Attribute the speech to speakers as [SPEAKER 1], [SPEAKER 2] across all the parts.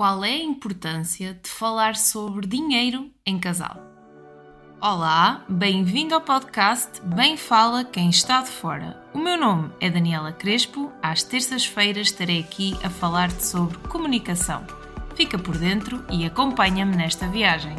[SPEAKER 1] qual é a importância de falar sobre dinheiro em casal. Olá, bem-vindo ao podcast Bem Fala Quem Está de Fora. O meu nome é Daniela Crespo, às terças-feiras estarei aqui a falar-te sobre comunicação. Fica por dentro e acompanha-me nesta viagem.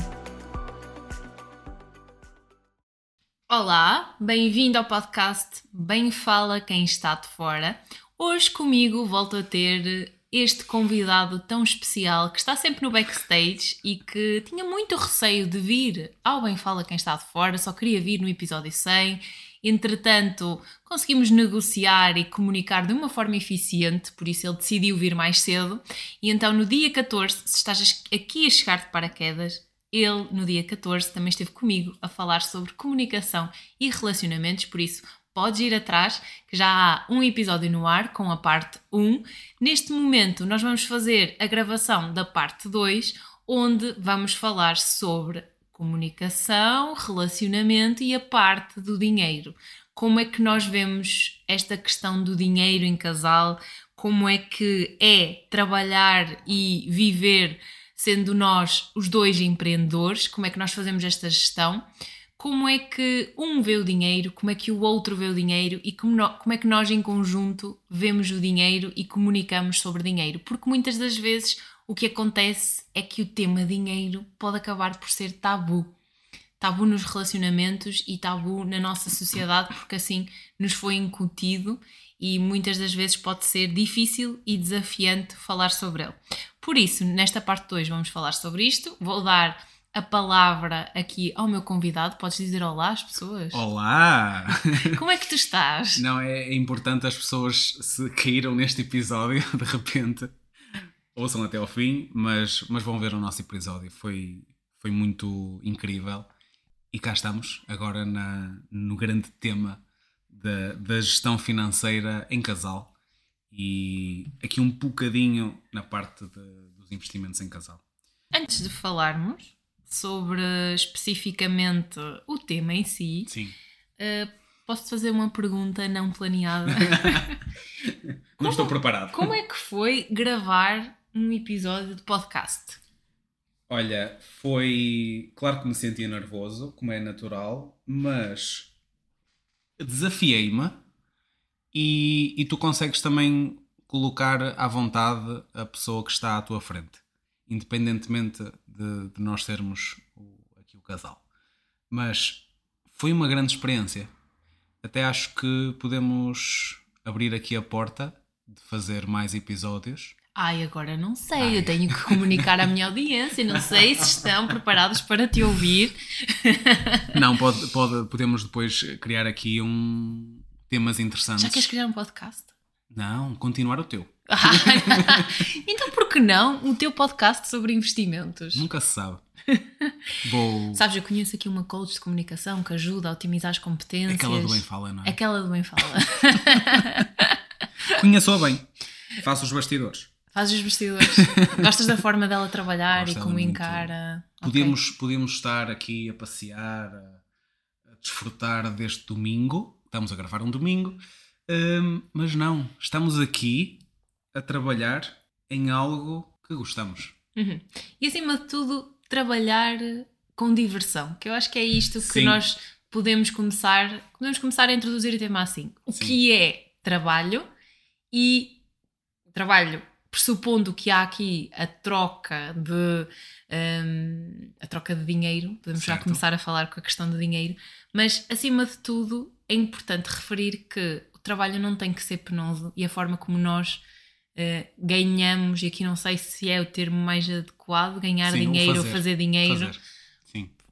[SPEAKER 1] Olá, bem-vindo ao podcast Bem Fala Quem Está de Fora. Hoje comigo volto a ter este convidado tão especial que está sempre no backstage e que tinha muito receio de vir ao Bem Fala Quem Está de Fora, só queria vir no episódio 100. Entretanto, conseguimos negociar e comunicar de uma forma eficiente, por isso ele decidiu vir mais cedo. E então, no dia 14, se estás aqui a chegar de paraquedas, ele, no dia 14, também esteve comigo a falar sobre comunicação e relacionamentos, por isso podes ir atrás, que já há um episódio no ar com a parte 1. Neste momento, nós vamos fazer a gravação da parte 2, onde vamos falar sobre comunicação, relacionamento e a parte do dinheiro. Como é que nós vemos esta questão do dinheiro em casal? Como é que é trabalhar e viver sendo nós os dois empreendedores? Como é que nós fazemos esta gestão? Como é que um vê o dinheiro, como é que o outro vê o dinheiro e como, no, como é que nós em conjunto vemos o dinheiro e comunicamos sobre dinheiro. Porque muitas das vezes o que acontece é que o tema dinheiro pode acabar por ser tabu. Tabu nos relacionamentos e tabu na nossa sociedade, porque assim nos foi incutido e muitas das vezes pode ser difícil e desafiante falar sobre ele. Por isso, nesta parte 2 vamos falar sobre isto. Vou dar a palavra aqui ao meu convidado. Podes dizer olá às pessoas?
[SPEAKER 2] Olá!
[SPEAKER 1] Como é que tu estás?
[SPEAKER 2] Não, é, importante as pessoas se caíram neste episódio, de repente, ouçam até ao fim, mas, mas vão ver o nosso episódio. Foi, foi muito incrível. E cá estamos, agora na, no grande tema da, da gestão financeira em casal. E aqui um bocadinho na parte de, dos investimentos em casal.
[SPEAKER 1] Antes de falarmos sobre especificamente o tema em si,
[SPEAKER 2] Sim.
[SPEAKER 1] Uh, posso fazer uma pergunta não planeada?
[SPEAKER 2] não como, estou preparado.
[SPEAKER 1] Como é que foi gravar um episódio de podcast?
[SPEAKER 2] Olha, foi. Claro que me sentia nervoso, como é natural, mas desafiei-me e, e tu consegues também colocar à vontade a pessoa que está à tua frente independentemente de, de nós sermos o, aqui o casal. Mas foi uma grande experiência. Até acho que podemos abrir aqui a porta de fazer mais episódios.
[SPEAKER 1] Ai, agora não sei, Ai. eu tenho que comunicar à minha audiência, não sei se estão preparados para te ouvir.
[SPEAKER 2] Não, pode, pode, podemos depois criar aqui um temas interessantes.
[SPEAKER 1] Já queres criar um podcast?
[SPEAKER 2] Não, continuar o teu.
[SPEAKER 1] então por que não o teu podcast sobre investimentos?
[SPEAKER 2] Nunca se sabe. Vou...
[SPEAKER 1] Sabes, eu conheço aqui uma coach de comunicação que ajuda a otimizar as competências.
[SPEAKER 2] Aquela do bem fala, não é?
[SPEAKER 1] Aquela do bem fala.
[SPEAKER 2] Conheço-a bem. Faço os bastidores.
[SPEAKER 1] Fazes os bastidores. Gostas da forma dela trabalhar Gosto e como encara.
[SPEAKER 2] Podemos, okay. podemos estar aqui a passear, a, a desfrutar deste domingo. Estamos a gravar um domingo. Um, mas não, estamos aqui a trabalhar em algo que gostamos.
[SPEAKER 1] Uhum. E acima de tudo, trabalhar com diversão, que eu acho que é isto que Sim. nós podemos começar, podemos começar a introduzir o tema assim. O Sim. que é trabalho e trabalho pressupondo que há aqui a troca de um, a troca de dinheiro, podemos certo. já começar a falar com a questão do dinheiro, mas acima de tudo é importante referir que trabalho não tem que ser penoso e a forma como nós uh, ganhamos, e aqui não sei se é o termo mais adequado, ganhar Sim, dinheiro fazer, ou fazer dinheiro.
[SPEAKER 2] Fazer.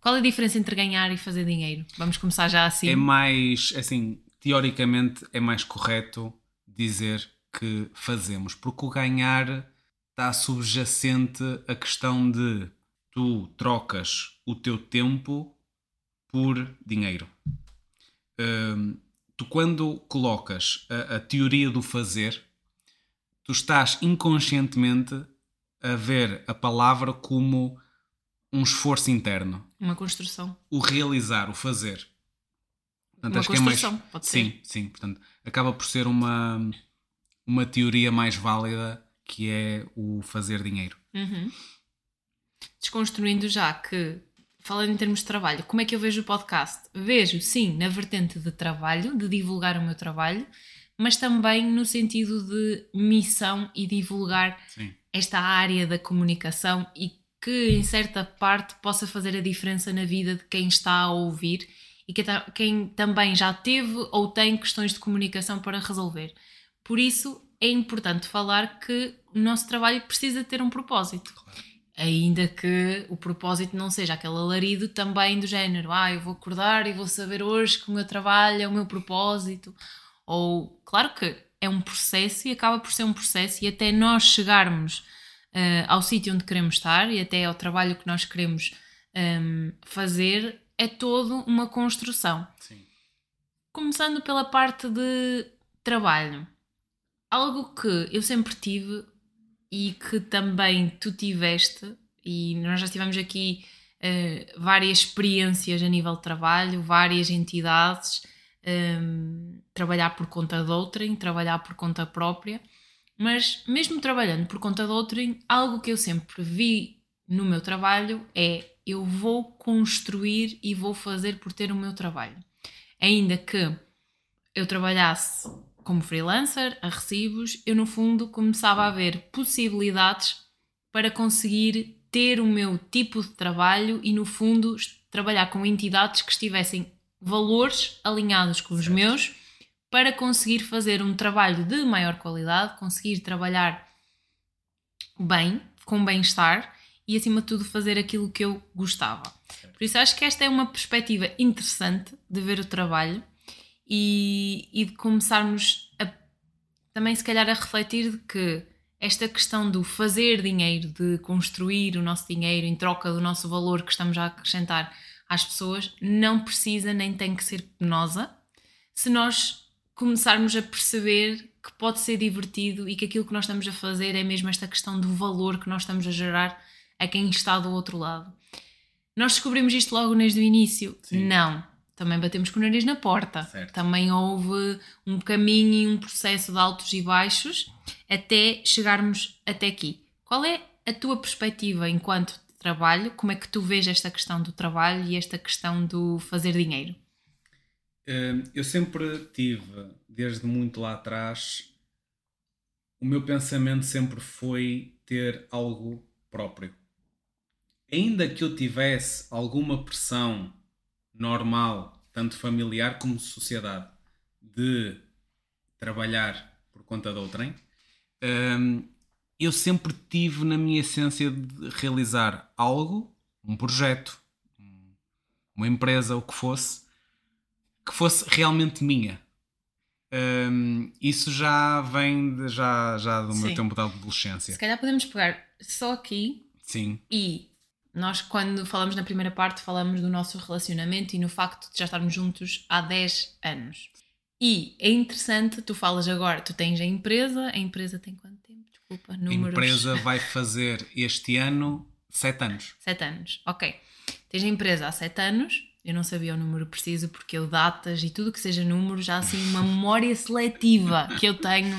[SPEAKER 1] Qual é a diferença entre ganhar e fazer dinheiro? Vamos começar já assim.
[SPEAKER 2] É mais, assim, teoricamente é mais correto dizer que fazemos, porque o ganhar está subjacente a questão de tu trocas o teu tempo por dinheiro. Um, tu quando colocas a, a, teoria do fazer, tu estás inconscientemente a ver a palavra como um esforço interno.
[SPEAKER 1] Uma construção.
[SPEAKER 2] O realizar, o fazer.
[SPEAKER 1] Portanto, uma construção, é mais... pode
[SPEAKER 2] sim,
[SPEAKER 1] ser.
[SPEAKER 2] Sim, portanto, acaba por ser uma, uma teoria mais válida que é o fazer dinheiro.
[SPEAKER 1] Uhum. Desconstruindo já que, falando em termos de trabalho, como é que eu vejo o podcast? Vejo, sim, na vertente de trabalho, de divulgar o meu trabalho, mas também no sentido de missão e divulgar
[SPEAKER 2] Sim.
[SPEAKER 1] esta área da comunicação e que em certa parte possa fazer a diferença na vida de quem está a ouvir e que quem também já teve ou tem questões de comunicação para resolver. Por isso é importante falar que o nosso trabalho precisa ter um propósito. Ainda que o propósito não seja aquele alarido também do género, ah, eu vou acordar e vou saber hoje que o meu trabalho é o meu propósito. Ou, claro que é um processo e acaba por ser um processo, e até nós chegarmos eh, ao sítio onde queremos estar e até ao trabalho que nós queremos ehm, fazer, é todo uma construção.
[SPEAKER 2] Sim.
[SPEAKER 1] Começando pela parte de trabalho. Algo que eu sempre tive e que também tu tiveste, e nós já tivemos aqui eh, várias experiências a nível de trabalho, várias entidades, ehm, trabalhar por conta de outrem, trabalhar por conta própria, mas mesmo trabalhando por conta de outrem, algo que eu sempre vi no meu trabalho é eu vou construir e vou fazer por ter o meu trabalho. Ainda que eu trabalhasse como freelancer, a recibos, eu no fundo começava a ver possibilidades para conseguir ter o meu tipo de trabalho e no fundo trabalhar com entidades que estivessem valores alinhados com os
[SPEAKER 2] Certo.
[SPEAKER 1] meus para conseguir fazer um trabalho de maior qualidade, conseguir trabalhar bem, com bem-estar e acima de tudo fazer aquilo que eu gostava. Por isso acho que esta é uma perspectiva interessante de ver o trabalho e, e de começarmos a, também se calhar a refletir de que esta questão do fazer dinheiro, de construir o nosso dinheiro em troca do nosso valor que estamos a acrescentar às pessoas, não precisa nem tem que ser penosa se nós começarmos a perceber que pode ser divertido e que aquilo que nós estamos a fazer é mesmo esta questão do valor que nós estamos a gerar a quem está do outro lado. Nós descobrimos isto logo desde o início?
[SPEAKER 2] Sim.
[SPEAKER 1] Não. Também batemos com o nariz na porta.
[SPEAKER 2] Certo.
[SPEAKER 1] Também houve um caminho e um processo de altos e baixos até chegarmos até aqui. Qual é a tua perspectiva enquanto trabalho? Como é que tu vês esta questão do trabalho e esta questão do fazer dinheiro?
[SPEAKER 2] Hum, Eu sempre tive, desde muito lá atrás, o meu pensamento sempre foi ter algo próprio. Ainda que eu tivesse alguma pressão normal, tanto familiar como de sociedade, de trabalhar por conta de outrem, hum, eu sempre tive na minha essência de realizar algo, um projeto, um- uma empresa, o que fosse, que fosse realmente minha. Hum, isso já vem de- já, já do meu
[SPEAKER 1] Sim.
[SPEAKER 2] tempo de adolescência.
[SPEAKER 1] Se calhar podemos pegar só aqui
[SPEAKER 2] Sim,
[SPEAKER 1] e nós, quando falamos na primeira parte, falamos do nosso relacionamento e no facto de já estarmos juntos há 10 anos. E é interessante, tu falas agora, tu tens a empresa, a empresa tem quanto tempo? Desculpa,
[SPEAKER 2] a
[SPEAKER 1] números.
[SPEAKER 2] empresa vai fazer este ano sete anos.
[SPEAKER 1] 7 anos, ok. Tens a empresa há 7 anos, eu não sabia o número preciso porque eu datas e tudo que seja número, já assim uma memória seletiva que eu tenho,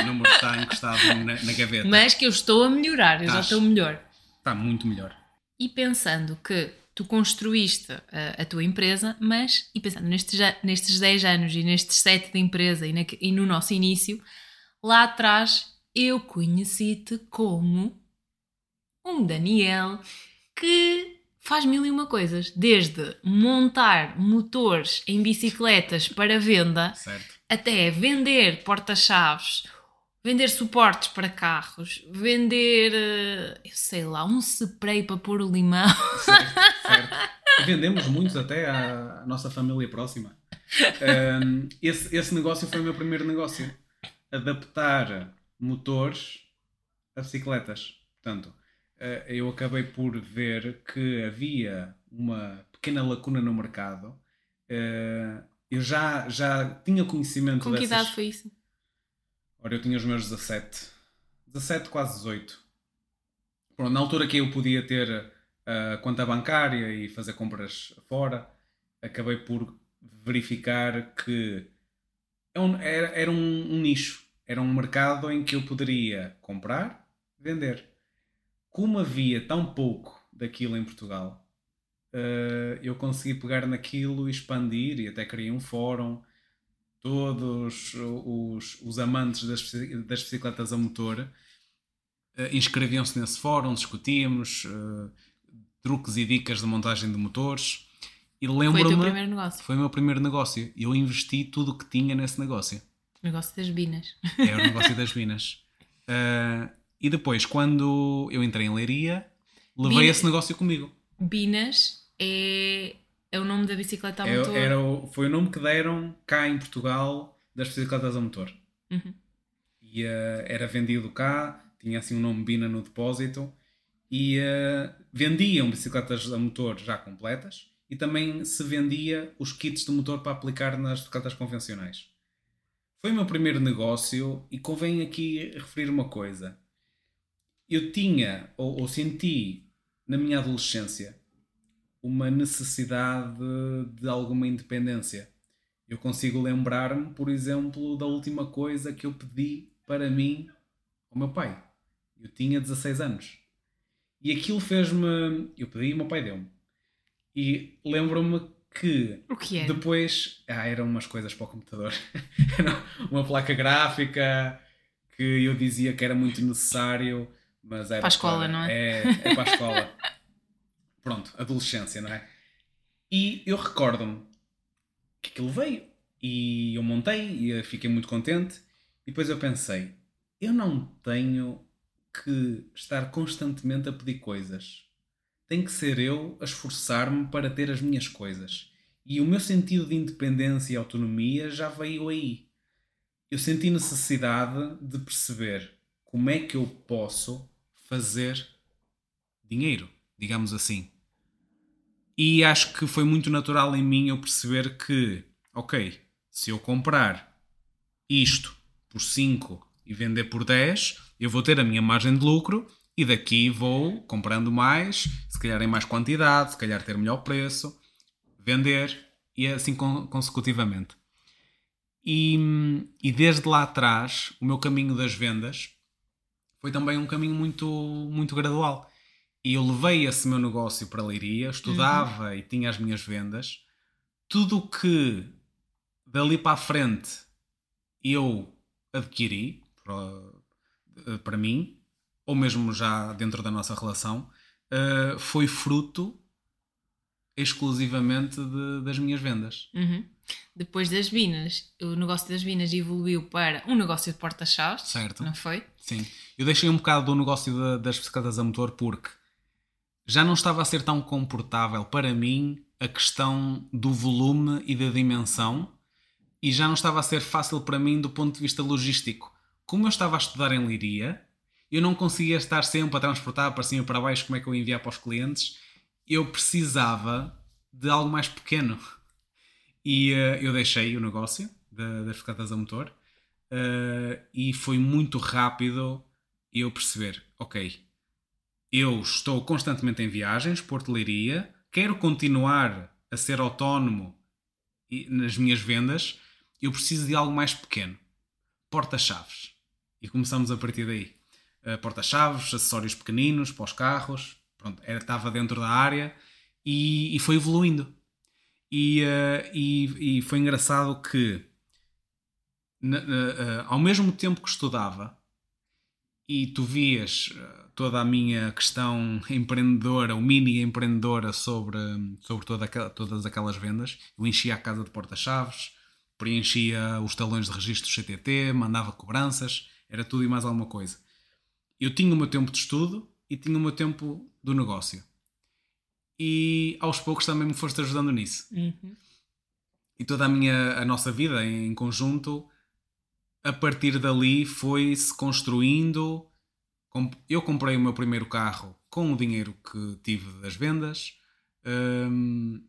[SPEAKER 2] O número está encostado na, na gaveta.
[SPEAKER 1] mas que eu estou a melhorar, eu já
[SPEAKER 2] Estás.
[SPEAKER 1] estou melhor.
[SPEAKER 2] Está muito melhor.
[SPEAKER 1] E pensando que tu construíste a, a tua empresa, mas, e pensando nestes, nestes 10 anos e nestes 7 de empresa e, naque- e no nosso início, lá atrás eu conheci-te como um Daniel que faz mil e uma coisas, desde montar motores em bicicletas para venda,
[SPEAKER 2] Certo?
[SPEAKER 1] até vender porta-chaves, vender suportes para carros, vender, eh, eu sei lá, um spray para pôr o limão.
[SPEAKER 2] Certo, certo. Vendemos muitos até à nossa família próxima. Um, esse, esse negócio foi o meu primeiro negócio. Adaptar motores a bicicletas. Portanto, eh, eu acabei por ver que havia uma pequena lacuna no mercado. Eh, Eu já, já tinha conhecimento
[SPEAKER 1] Com que
[SPEAKER 2] dessas...
[SPEAKER 1] idade foi isso?
[SPEAKER 2] Ora, eu tinha os meus 17. 17, quase 18. Pronto, na altura que eu podia ter a conta bancária e fazer compras fora, acabei por verificar que é era, era um, um nicho. Era um mercado em que eu poderia comprar, vender. como havia tão pouco daquilo em Portugal, uh, eu consegui pegar naquilo expandir e até criei um fórum. Todos os, os amantes das, das bicicletas a motor uh, inscreviam-se nesse fórum, discutíamos uh, truques e dicas de montagem de motores. E lembro-me. Foi o teu
[SPEAKER 1] primeiro negócio.
[SPEAKER 2] Foi o meu primeiro negócio. Eu investi tudo o que tinha nesse negócio.
[SPEAKER 1] O negócio das binas.
[SPEAKER 2] É o negócio das binas. Uh, e depois, quando eu entrei em Leiria, levei Bina... esse negócio comigo.
[SPEAKER 1] Binas é, é o nome da bicicleta a é, motor?
[SPEAKER 2] Era o, foi o nome que deram cá em Portugal das bicicletas a motor.
[SPEAKER 1] Uhum.
[SPEAKER 2] E uh, era vendido cá, tinha assim um nome Bina no depósito e uh, vendiam bicicletas a motor já completas e também se vendia os kits de motor para aplicar nas bicicletas convencionais. Foi o meu primeiro negócio e convém aqui referir uma coisa. Eu tinha ou, ou senti na minha adolescência uma necessidade de alguma independência. Eu consigo lembrar-me, por exemplo, da última coisa que eu pedi para mim ao meu pai. Eu tinha 16 anos. E aquilo fez-me. Eu pedi e o meu pai deu-me. E lembro-me que,
[SPEAKER 1] o que é?
[SPEAKER 2] depois ah, eram umas coisas para o computador. uma placa gráfica que eu dizia que era muito necessário, mas era
[SPEAKER 1] para a escola, para, não é?
[SPEAKER 2] É, é para a escola. Pronto, adolescência, não é? E eu recordo-me que aquilo veio e eu montei e fiquei muito contente. E depois eu pensei: eu não tenho que estar constantemente a pedir coisas tem que ser eu a esforçar-me para ter as minhas coisas. E o meu sentido de independência e autonomia já veio aí. Eu senti necessidade de perceber como é que eu posso fazer dinheiro, digamos assim. E acho que foi muito natural em mim eu perceber que, ok, se eu comprar isto por 5 e vender por 10, eu vou ter a minha margem de lucro e daqui vou comprando mais, se calhar em mais quantidade, se calhar ter melhor preço, vender e assim consecutivamente. E, e desde lá atrás, o meu caminho das vendas foi também um caminho muito, muito gradual. E eu levei esse meu negócio para a Leiria, estudava uhum. e tinha as minhas vendas. Tudo o que dali para a frente eu adquiri para, para mim, ou mesmo já dentro da nossa relação, uh, foi fruto exclusivamente de, das minhas vendas.
[SPEAKER 1] Uhum. Depois das vinas, o negócio das vinas evoluiu para um negócio de porta-chaves,
[SPEAKER 2] certo?
[SPEAKER 1] Não foi?
[SPEAKER 2] Sim. Eu deixei um bocado do negócio de, das bicicletas a motor porque já não estava a ser tão confortável para mim a questão do volume e da dimensão e já não estava a ser fácil para mim do ponto de vista logístico. Como eu estava a estudar em Liria, eu não conseguia estar sempre a transportar para cima e para baixo como é que eu ia enviar para os clientes. Eu precisava de algo mais pequeno. E uh, eu deixei o negócio das bicicletas a motor uh, e foi muito rápido eu perceber, ok, eu estou constantemente em viagens, Porto quero continuar a ser autónomo nas minhas vendas, eu preciso de algo mais pequeno. Porta-chaves. E começamos a partir daí. Eh, porta-chaves, acessórios pequeninos para os carros. Pronto, era, estava dentro da área e, e foi evoluindo. E, uh, e, e, foi engraçado que, uh, ao mesmo tempo que estudava, e tu vias toda a minha questão empreendedora, ou mini empreendedora sobre, sobre toda aquela, todas aquelas vendas, eu enchia a casa de porta-chaves, preenchia os talões de registro CTT, mandava cobranças, era tudo e mais alguma coisa eu tinha o meu tempo de estudo e tinha o meu tempo do negócio. E aos poucos também me foste ajudando nisso.
[SPEAKER 1] Uhum.
[SPEAKER 2] E toda a minha a nossa vida em conjunto, a partir dali foi-se construindo. Eu comprei o meu primeiro carro com o dinheiro que tive das vendas. Hum,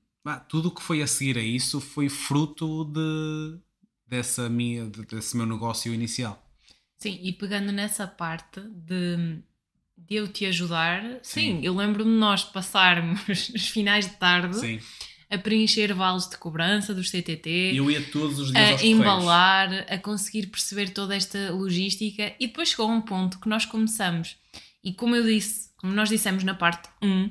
[SPEAKER 2] tudo o que foi a seguir a isso foi fruto de, dessa minha, desse meu negócio inicial.
[SPEAKER 1] Sim, e pegando nessa parte de, de eu te ajudar, sim, sim eu lembro-me de nós passarmos os finais de tarde
[SPEAKER 2] sim.
[SPEAKER 1] A preencher vales de cobrança dos CTT.
[SPEAKER 2] Eu ia todos os dias
[SPEAKER 1] a embalar, a conseguir perceber toda esta logística e depois chegou um ponto que nós começamos. E como eu disse, como nós dissemos na parte 1,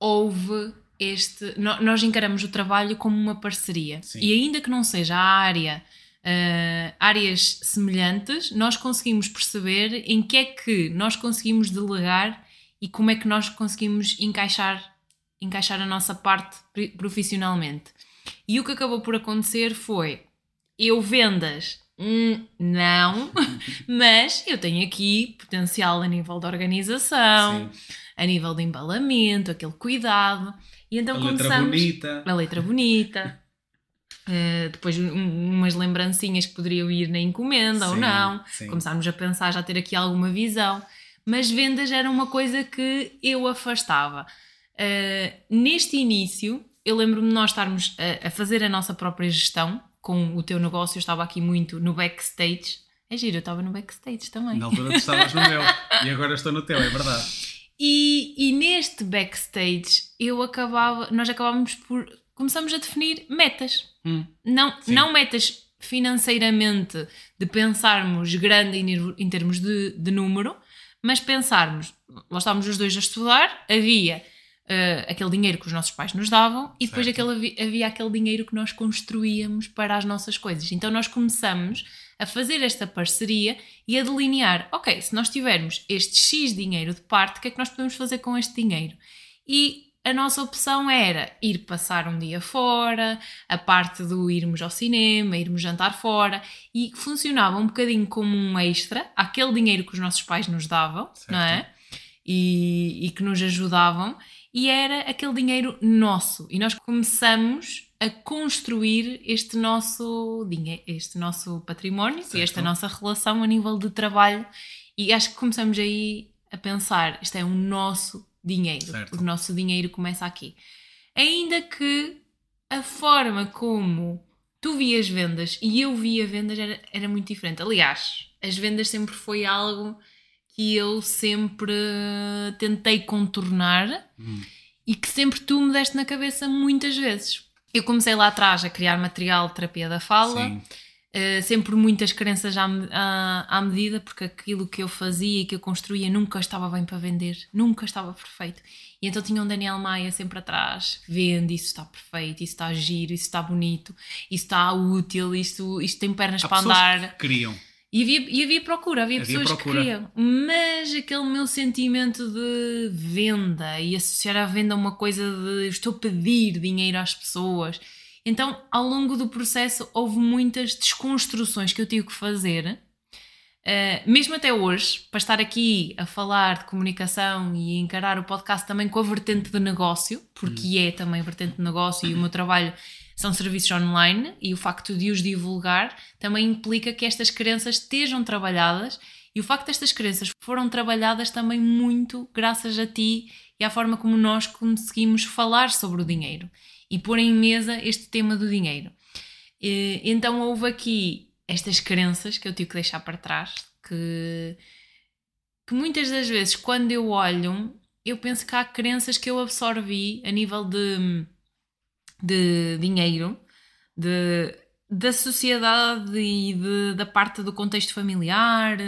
[SPEAKER 1] houve este. Nós encaramos o trabalho como uma parceria.
[SPEAKER 2] Sim.
[SPEAKER 1] E ainda que não seja a área, ah, áreas semelhantes, nós conseguimos perceber em que é que nós conseguimos delegar e como é que nós conseguimos encaixar, encaixar a nossa parte profissionalmente. E o que acabou por acontecer foi: eu vendas, hum, não, mas eu tenho aqui potencial a nível de organização,
[SPEAKER 2] Sim.
[SPEAKER 1] a nível de embalamento, aquele cuidado. E então
[SPEAKER 2] A letra
[SPEAKER 1] começamos
[SPEAKER 2] bonita.
[SPEAKER 1] a letra bonita. eh, depois um- umas lembrancinhas que poderiam ir na encomenda ou
[SPEAKER 2] Sim,
[SPEAKER 1] não.
[SPEAKER 2] sim.
[SPEAKER 1] Começámos a pensar, já ter aqui alguma visão. Mas vendas era uma coisa que eu afastava. Eh, neste início, eu lembro-me de nós estarmos a, a fazer a nossa própria gestão com o teu negócio. Eu estava aqui muito no backstage. É giro, eu estava no backstage também.
[SPEAKER 2] Na altura tu estavas no meu e agora estou no teu, é verdade.
[SPEAKER 1] E, e neste backstage eu acabava, nós acabávamos por começamos a definir metas.
[SPEAKER 2] Hum.
[SPEAKER 1] Não,
[SPEAKER 2] Sim.
[SPEAKER 1] não metas financeiramente de pensarmos grande em, em termos de, de número, mas pensarmos, nós estávamos os dois a estudar, havia eh, aquele dinheiro que os nossos pais nos davam e depois
[SPEAKER 2] Certo.
[SPEAKER 1] aquele, havi- havia aquele dinheiro que nós construíamos para as nossas coisas. Então nós começamos a fazer esta parceria e a delinear, ok, se nós tivermos este X dinheiro de parte, o que é que nós podemos fazer com este dinheiro? E a nossa opção era ir passar um dia fora, a parte do irmos ao cinema, irmos jantar fora, e funcionava um bocadinho como um extra, aquele dinheiro que os nossos pais nos davam,
[SPEAKER 2] Certo.
[SPEAKER 1] não é? E, e que nos ajudavam, e era aquele dinheiro nosso. E nós começamos a construir este nosso dinheiro, este nosso património
[SPEAKER 2] Certo.
[SPEAKER 1] e esta nossa relação a nível de trabalho. E acho que começamos aí a pensar: isto é o nosso dinheiro,
[SPEAKER 2] Certo.
[SPEAKER 1] o nosso dinheiro começa aqui. Ainda que a forma como tu vias vendas e eu via vendas era, era muito diferente. Aliás, as vendas sempre foi algo que eu sempre tentei contornar
[SPEAKER 2] Hum.
[SPEAKER 1] E que sempre tu me deste na cabeça muitas vezes. Eu comecei lá atrás a criar material de terapia da fala. Uh, sempre muitas crenças à, à, à medida, porque aquilo que eu fazia e que eu construía nunca estava bem para vender, nunca estava perfeito. E então tinha um Daniel Maia sempre atrás: vende, isso está perfeito, isso está giro, isso está bonito, isso está útil, isto, isto tem pernas
[SPEAKER 2] Há
[SPEAKER 1] para andar.
[SPEAKER 2] que queriam.
[SPEAKER 1] E havia, e havia procura, havia,
[SPEAKER 2] Havia
[SPEAKER 1] pessoas
[SPEAKER 2] procura.
[SPEAKER 1] que queriam. Mas aquele meu sentimento de venda e associar a venda a uma coisa de estou a pedir dinheiro às pessoas. Então, ao longo do processo, houve muitas desconstruções que eu tive que fazer. Uh, mesmo até hoje, para estar aqui a falar de comunicação e encarar o podcast também com a vertente de negócio, porque é também vertente de negócio e o meu trabalho são serviços online e o facto de os divulgar também implica que estas crenças estejam trabalhadas e o facto destas crenças foram trabalhadas também muito graças a ti e à forma como nós conseguimos falar sobre o dinheiro e pôr em mesa este tema do dinheiro. Então houve aqui estas crenças que eu tive que deixar para trás, que, que muitas das vezes quando eu olho, eu penso que há crenças que eu absorvi a nível de, de dinheiro, de, da sociedade e de- da parte do contexto familiar,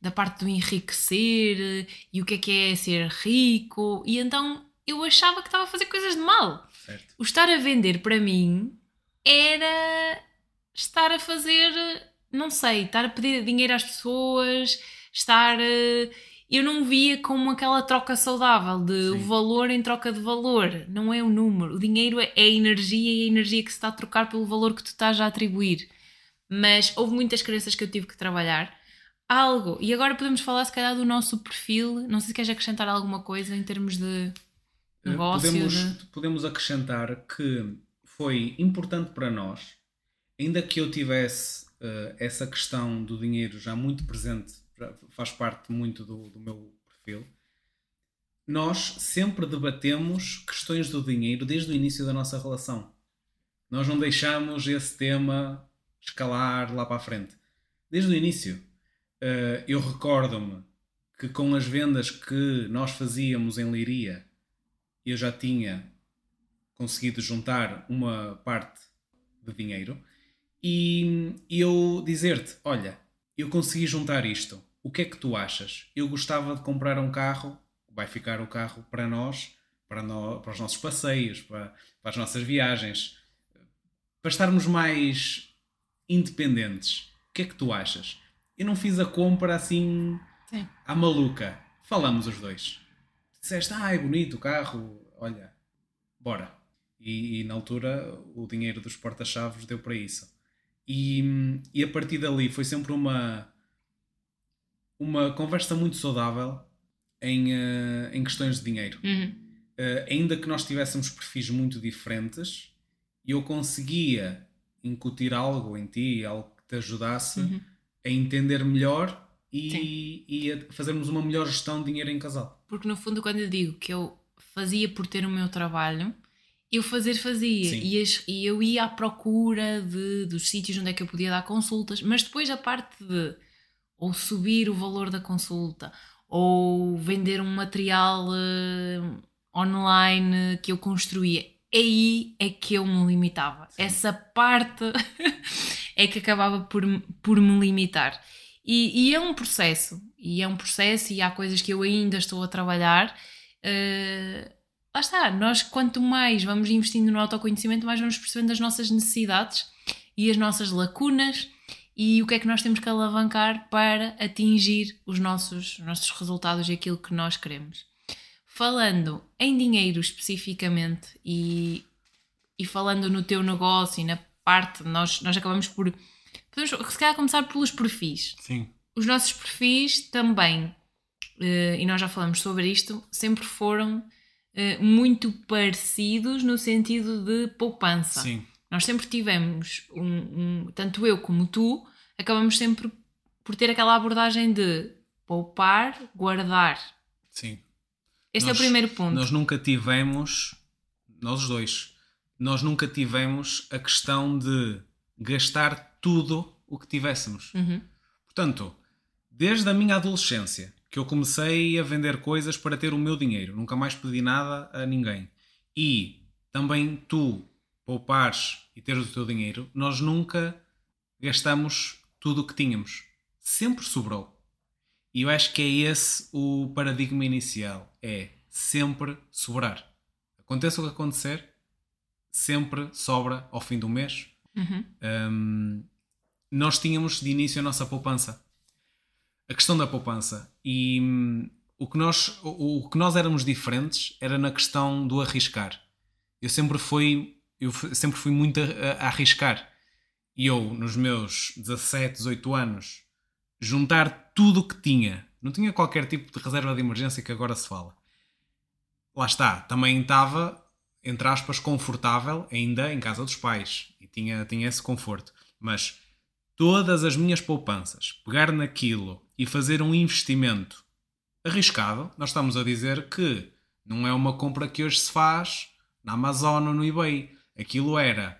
[SPEAKER 1] da parte do enriquecer e o que é que é ser rico, e então eu achava que estava a fazer coisas de mal.
[SPEAKER 2] Certo.
[SPEAKER 1] O estar a vender para mim era estar a fazer, não sei, estar a pedir dinheiro às pessoas, estar. eh, Eu não via como aquela troca saudável de
[SPEAKER 2] Sim.
[SPEAKER 1] valor em troca de valor. Não é o número. O dinheiro é é a energia e a energia que se está a trocar pelo valor que tu estás a atribuir. Mas houve muitas crenças que eu tive que trabalhar. Algo, e agora podemos falar se calhar do nosso perfil. Não sei se queres acrescentar alguma coisa em termos de
[SPEAKER 2] Eh,
[SPEAKER 1] negócio.
[SPEAKER 2] Podemos,
[SPEAKER 1] de-
[SPEAKER 2] podemos acrescentar que foi importante para nós, ainda que eu tivesse eh, essa questão do dinheiro já muito presente, faz parte muito do, do meu perfil, nós sempre debatemos questões do dinheiro desde o início da nossa relação. Nós não deixamos esse tema escalar lá para a frente. Desde o início. Eh, eu recordo-me que com as vendas que nós fazíamos em Leiria, eu já tinha conseguido juntar uma parte de dinheiro e eu dizer-te: olha, eu consegui juntar isto, o que é que tu achas? Eu gostava de comprar um carro, vai ficar o carro para nós, para, nós, para os nossos passeios, para, para as nossas viagens, para estarmos mais independentes. O que é que tu achas? Eu não fiz a compra assim
[SPEAKER 1] Sim.
[SPEAKER 2] à maluca. Falamos os dois. Disseste, ah, é bonito o carro, olha, bora. E, e na altura o dinheiro dos porta-chaves deu para isso. E, e a partir dali foi sempre uma, uma conversa muito saudável em, eh, em questões de dinheiro.
[SPEAKER 1] Uhum.
[SPEAKER 2] Eh, ainda que nós tivéssemos perfis muito diferentes, eu conseguia incutir algo em ti, algo que te ajudasse
[SPEAKER 1] Uhum.
[SPEAKER 2] a entender melhor e, e a fazermos uma melhor gestão de dinheiro em casal.
[SPEAKER 1] Porque no fundo, quando eu digo que eu fazia por ter o meu trabalho, eu fazer fazia. E, as- e eu ia à procura de, dos sítios onde é que eu podia dar consultas, mas depois a parte de ou subir o valor da consulta ou vender um material eh, online que eu construía. Aí é que eu me limitava. Essa parte é que acabava por, me- por me limitar. E, e é um processo, e é um processo, e há coisas que eu ainda estou a trabalhar. eh, lá está, nós quanto mais vamos investindo no autoconhecimento, mais vamos percebendo as nossas necessidades e as nossas lacunas e o que é que nós temos que alavancar para atingir os nossos, os nossos resultados e aquilo que nós queremos. Falando em dinheiro especificamente e, e falando no teu negócio e na parte, nós, nós acabamos por. Podemos, se calhar, começar pelos perfis
[SPEAKER 2] Sim.
[SPEAKER 1] os nossos perfis também, eh, e nós já falamos sobre isto, sempre foram eh, muito parecidos no sentido de poupança.
[SPEAKER 2] Sim.
[SPEAKER 1] Nós sempre tivemos, um, um- tanto eu como tu, acabamos sempre por ter aquela abordagem de poupar, guardar.
[SPEAKER 2] Sim.
[SPEAKER 1] Este é
[SPEAKER 2] Nós-
[SPEAKER 1] o primeiro ponto.
[SPEAKER 2] Nós nunca tivemos, nós dois, nós nunca tivemos a questão de gastar tudo o que tivéssemos.
[SPEAKER 1] Uhum.
[SPEAKER 2] Portanto, desde a minha adolescência, que eu comecei a vender coisas para ter o meu dinheiro, nunca mais pedi nada a ninguém. E também tu poupares e teres o teu dinheiro, nós nunca gastamos tudo o que tínhamos. Sempre sobrou. E eu acho que é esse o paradigma inicial. É sempre sobrar. Aconteça o que acontecer, sempre sobra ao fim do mês.
[SPEAKER 1] Uhum.
[SPEAKER 2] Hum, nós tínhamos de início a nossa poupança. A questão da poupança. E hum, o, que nós, o, o que nós éramos diferentes era na questão do arriscar. Eu sempre fui, eu sempre fui muito a- a arriscar. Eu, nos meus 17, 18 anos, juntar tudo o que tinha. Não tinha qualquer tipo de reserva de emergência que agora se fala. Lá está, também estava, entre aspas, confortável ainda em casa dos pais. E tinha, tinha esse conforto. Mas todas as minhas poupanças, pegar naquilo e fazer um investimento arriscado, nós estamos a dizer que não é uma compra que hoje se faz na Amazon ou no eBay. Aquilo era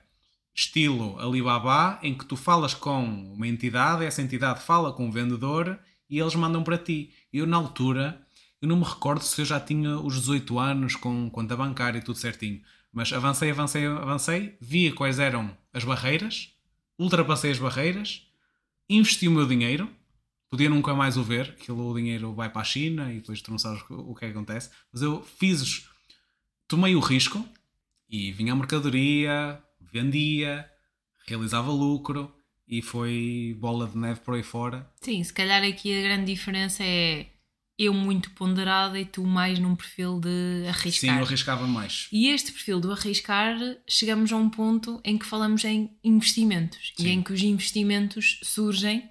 [SPEAKER 2] estilo Alibaba, em que tu falas com uma entidade, essa entidade fala com o vendedor e eles mandam para ti. Eu, na altura, eu não me recordo se eu já tinha os 18 anos com conta bancária e tudo certinho. Mas avancei, avancei, avancei, via quais eram as barreiras, ultrapassei as barreiras, investi o meu dinheiro, podia nunca mais o ver, aquilo o dinheiro vai para a China e depois tu não sabes o que é que acontece, mas eu fiz, tomei o risco e vinha a mercadoria, vendia, realizava lucro e foi bola de neve por aí fora.
[SPEAKER 1] Sim, se calhar aqui a grande diferença é eu muito ponderada e tu mais num perfil de
[SPEAKER 2] Sim,
[SPEAKER 1] arriscar.
[SPEAKER 2] eu arriscava mais.
[SPEAKER 1] E este perfil do arriscar, chegamos a um ponto em que falamos em investimentos e
[SPEAKER 2] Sim.
[SPEAKER 1] em que os investimentos surgem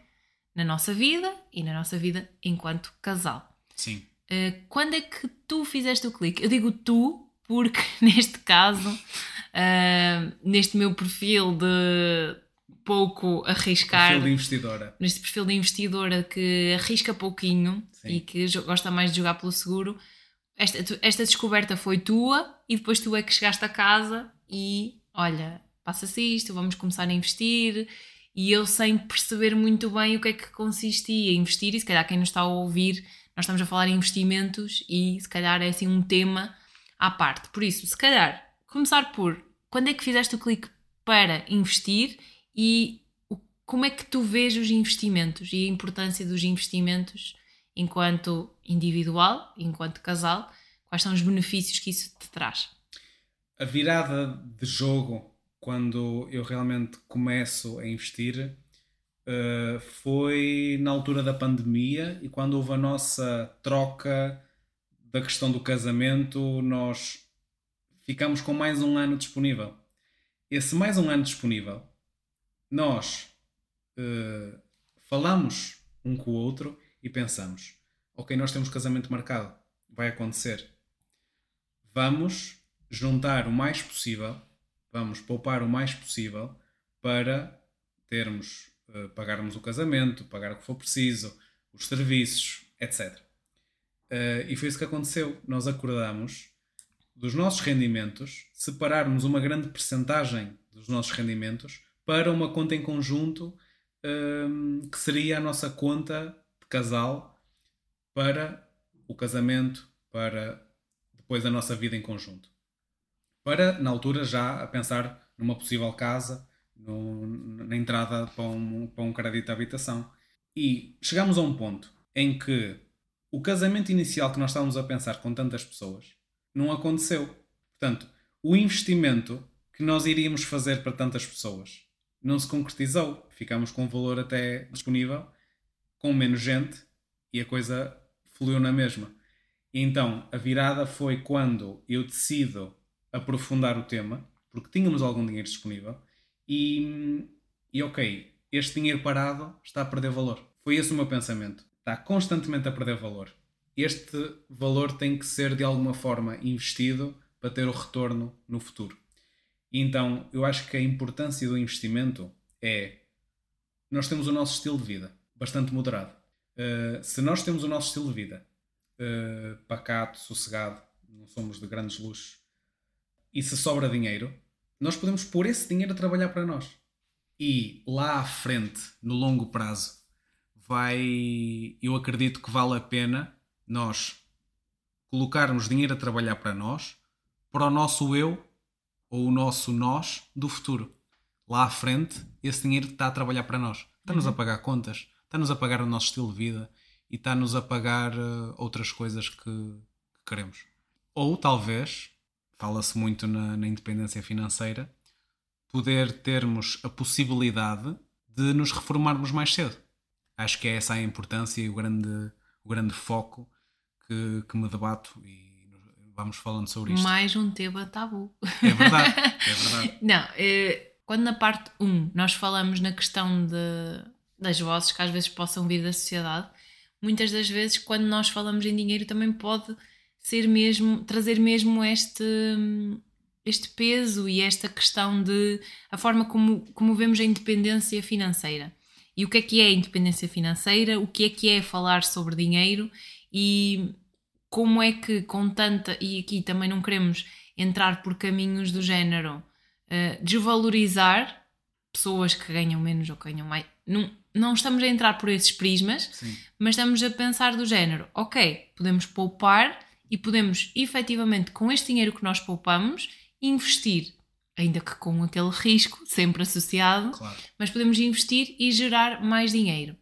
[SPEAKER 1] na nossa vida e na nossa vida enquanto casal.
[SPEAKER 2] Sim.
[SPEAKER 1] Uh, quando é que tu fizeste o clique? Eu digo tu porque neste caso, uh, neste meu perfil de pouco arriscar,
[SPEAKER 2] Perfil de investidora.
[SPEAKER 1] neste perfil de investidora que arrisca pouquinho
[SPEAKER 2] Sim.
[SPEAKER 1] e que gosta mais de jogar pelo seguro, esta, esta descoberta foi tua e depois tu é que chegaste a casa e olha, passa-se isto, vamos começar a investir. E eu sem perceber muito bem o que é que consistia investir, e se calhar quem nos está a ouvir, nós estamos a falar em investimentos e se calhar é assim um tema à parte. Por isso, se calhar, começar por quando é que fizeste o clique para investir e o- como é que tu vês os investimentos e a importância dos investimentos enquanto individual, enquanto casal? Quais são os benefícios que isso te traz?
[SPEAKER 2] A virada de jogo, quando eu realmente começo a investir, uh, foi na altura da pandemia e quando houve a nossa troca da questão do casamento, nós ficamos com mais um ano disponível. Esse mais um ano disponível, nós uh, falamos um com o outro e pensamos: ok, nós temos casamento marcado, vai acontecer. Vamos juntar o mais possível, vamos poupar o mais possível para termos, uh, pagarmos o casamento, pagar o que for preciso, os serviços, etc. Uh, eh, e foi isso que aconteceu. Nós acordamos dos nossos rendimentos, separarmos uma grande percentagem dos nossos rendimentos para uma conta em conjunto um, que seria a nossa conta de casal para o casamento, para depois a nossa vida em conjunto. Para, na altura, já a pensar numa possível casa, no, na entrada para um, para um crédito de habitação. E chegamos a um ponto em que o casamento inicial que nós estávamos a pensar com tantas pessoas não aconteceu. Portanto, o investimento que nós iríamos fazer para tantas pessoas não se concretizou. Ficámos com um valor até disponível, com menos gente, e a coisa fluiu na mesma. Então, a virada foi quando eu decido aprofundar o tema, porque tínhamos algum dinheiro disponível, e, e ok, este dinheiro parado está a perder valor. Foi esse o meu pensamento. Está constantemente a perder valor. Este valor tem que ser de alguma forma investido para ter o retorno no futuro. Então, eu acho que a importância do investimento é nós temos o nosso estilo de vida bastante moderado. Uh, se nós temos o nosso estilo de vida uh, pacato, sossegado, não somos de grandes luxos, e se sobra dinheiro, nós podemos pôr esse dinheiro a trabalhar para nós. E lá à frente, no longo prazo, vai. Eu acredito que vale a pena nós colocarmos dinheiro a trabalhar para nós, para o nosso eu ou o nosso nós do futuro. Lá à frente, esse dinheiro está a trabalhar para nós. Está-nos uhum. a pagar contas, está-nos a pagar o nosso estilo de vida e está-nos a pagar uh, outras coisas que, que, queremos. Ou talvez, fala-se muito na, na independência financeira, poder termos a possibilidade de nos reformarmos mais cedo. Acho que é essa a importância e o grande, o grande foco que, que me debato e vamos falando sobre isto.
[SPEAKER 1] Mais um tema tabu.
[SPEAKER 2] É verdade, é verdade.
[SPEAKER 1] Não, eh, quando na parte 1 nós falamos na questão de, das vozes que às vezes possam vir da sociedade, muitas das vezes quando nós falamos em dinheiro também pode ser mesmo, trazer mesmo este, este peso e esta questão de a forma como, como vemos a independência financeira. E o que é que é a independência financeira, o que é que é falar sobre dinheiro e como é que com tanta, e aqui também não queremos entrar por caminhos do género uh, desvalorizar pessoas que ganham menos ou que ganham mais. Não, não estamos a entrar por esses prismas, Sim. mas estamos a pensar do género, ok, podemos poupar e podemos efetivamente com este dinheiro que nós poupamos investir, ainda que com aquele risco sempre associado, claro. mas podemos investir e gerar mais dinheiro.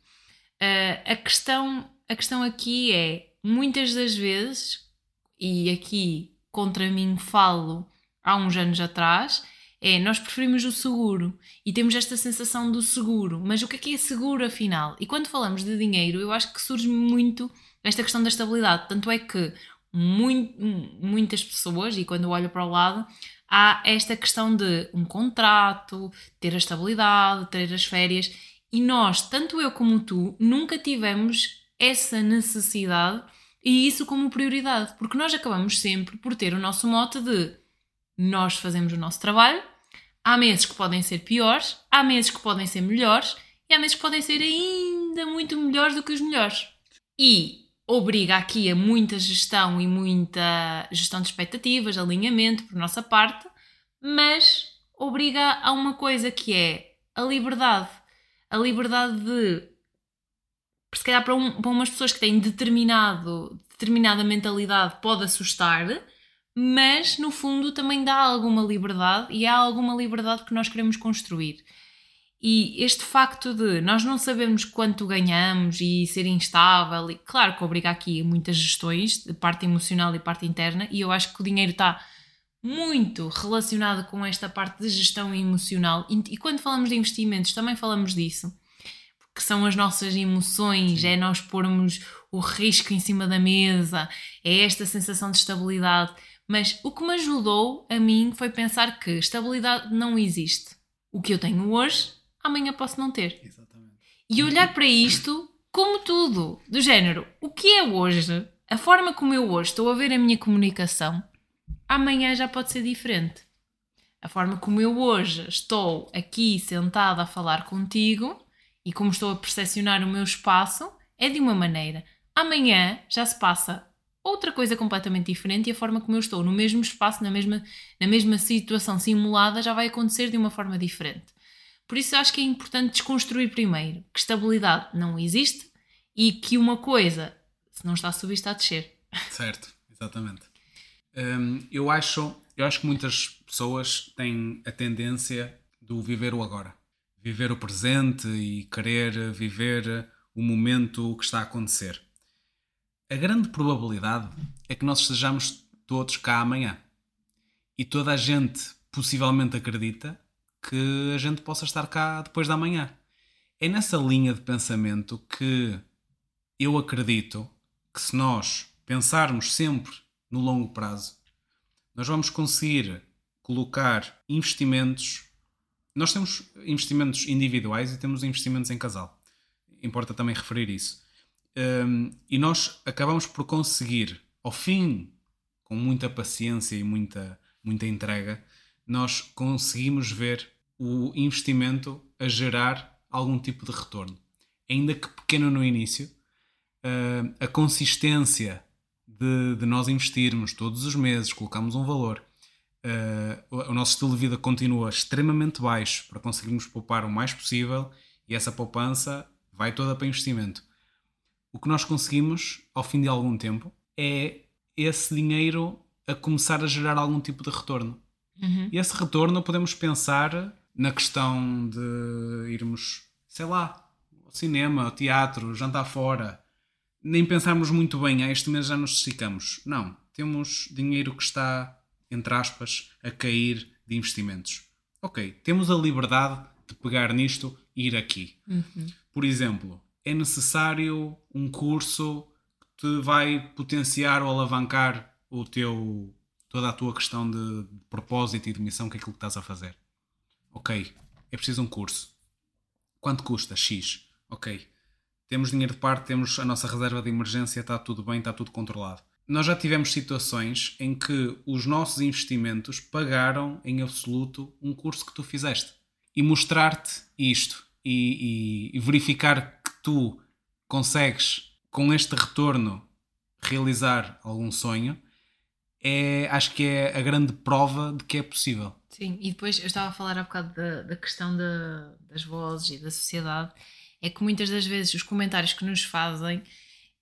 [SPEAKER 1] Uh, a, questão, a questão aqui é muitas das vezes, e aqui contra mim falo há uns anos atrás, é nós preferimos o seguro e temos esta sensação do seguro, mas o que é que é seguro afinal? E quando falamos de dinheiro, eu acho que surge muito esta questão da estabilidade. Tanto é que muito, muitas pessoas, e quando eu olho para o lado, há esta questão de um contrato, ter a estabilidade, ter as férias, e nós, tanto eu como tu, nunca tivemos essa necessidade e isso como prioridade, porque nós acabamos sempre por ter o nosso mote de nós fazemos o nosso trabalho, há meses que podem ser piores, há meses que podem ser melhores e há meses que podem ser ainda muito melhores do que os melhores. E obriga aqui a muita gestão e muita gestão de expectativas, alinhamento por nossa parte, mas obriga a uma coisa que é a liberdade. A liberdade de se calhar para, um, para umas pessoas que têm determinado, determinada mentalidade pode assustar, mas no fundo também dá alguma liberdade e há alguma liberdade que nós queremos construir. E este facto de nós não sabemos quanto ganhamos e ser instável, e claro que obriga aqui muitas gestões, de parte emocional e parte interna, e eu acho que o dinheiro está muito relacionado com esta parte de gestão emocional. E quando falamos de investimentos, também falamos disso, porque são as nossas emoções, é nós pormos o risco em cima da mesa, é esta sensação de estabilidade. Mas o que me ajudou a mim foi pensar que estabilidade não existe. O que eu tenho hoje amanhã posso não ter. Exatamente. E olhar para isto como tudo, do género, o que é hoje, a forma como eu hoje estou a ver a minha comunicação, amanhã já pode ser diferente. A forma como eu hoje estou aqui sentada a falar contigo e como estou a percepcionar o meu espaço é de uma maneira. Amanhã já se passa outra coisa completamente diferente e a forma como eu estou no mesmo espaço, na mesma, na mesma situação simulada, já vai acontecer de uma forma diferente. Por isso acho que é importante desconstruir primeiro que estabilidade não existe e que uma coisa, se não está a subir, está a descer.
[SPEAKER 2] Certo, exatamente. Hum, eu, acho, eu acho que muitas pessoas têm a tendência do viver o agora. Viver o presente e querer viver o momento que está a acontecer. A grande probabilidade é que nós estejamos todos cá amanhã. E toda a gente possivelmente acredita que a gente possa estar cá depois da manhã. É nessa linha de pensamento que eu acredito que se nós pensarmos sempre no longo prazo, nós vamos conseguir colocar investimentos. Nós temos investimentos individuais e temos investimentos em casal. Importa também referir isso. Um, e nós acabamos por conseguir, ao fim, com muita paciência e muita, muita entrega, nós conseguimos ver o investimento a gerar algum tipo de retorno. Ainda que pequeno no início, uh, a consistência de, de, nós investirmos todos os meses, colocamos um valor, uh, o nosso estilo de vida continua extremamente baixo para conseguirmos poupar o mais possível e essa poupança vai toda para investimento. O que nós conseguimos, ao fim de algum tempo, é esse dinheiro a começar a gerar algum tipo de retorno. Uhum. E esse retorno podemos pensar na questão de irmos, sei lá, ao cinema, ao teatro, jantar fora, nem pensarmos muito bem, ah, este mês já nos esticamos. Não, temos dinheiro que está, entre aspas, a cair de investimentos. Ok, temos a liberdade de pegar nisto e ir aqui. Uhum. Por exemplo, é necessário um curso que te vai potenciar ou alavancar o teu, toda a tua questão de, de propósito e de missão que é aquilo que estás a fazer. Ok, é preciso um curso. Quanto custa? X. Ok. Temos dinheiro de parte, temos a nossa reserva de emergência, está tudo bem, está tudo controlado. Nós já tivemos situações em que os nossos investimentos pagaram em absoluto um curso que tu fizeste. E mostrar-te isto e, e, e verificar que tu consegues, com este retorno, realizar algum sonho, é, acho que é a grande prova de que é possível.
[SPEAKER 1] Sim, e depois eu estava a falar há bocado da, da questão de, das vozes e da sociedade, é que muitas das vezes os comentários que nos fazem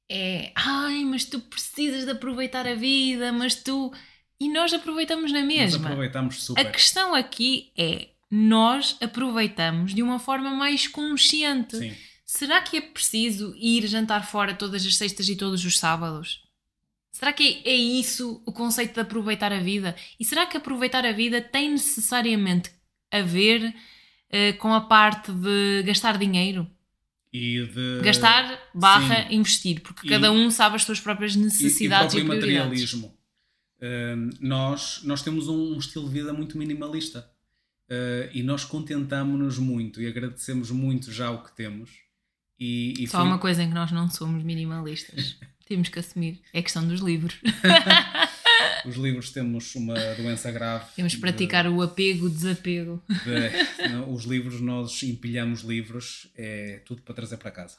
[SPEAKER 1] é ai, mas tu precisas de aproveitar a vida, mas tu. E nós aproveitamos na mesma.
[SPEAKER 2] Nós aproveitamos super.
[SPEAKER 1] A questão aqui é nós aproveitamos de uma forma mais consciente. Sim. Será que é preciso ir jantar fora todas as sextas e todos os sábados? Será que é isso o conceito de aproveitar a vida? E será que aproveitar a vida tem necessariamente a ver uh, com a parte de gastar dinheiro?
[SPEAKER 2] E de...
[SPEAKER 1] Gastar barra Sim. investir, porque e... cada um sabe as suas próprias necessidades e, e, e materialismo.
[SPEAKER 2] Uh, nós, nós temos um, um, estilo de vida muito minimalista uh, e nós contentamos-nos muito e agradecemos muito já o que temos. E,
[SPEAKER 1] e Só foi... uma coisa em que nós não somos minimalistas. Temos que assumir. É questão dos livros.
[SPEAKER 2] Os livros temos uma doença grave.
[SPEAKER 1] Temos que praticar de, o apego, desapego.
[SPEAKER 2] De, não, os livros, nós empilhamos livros, é tudo para trazer para casa.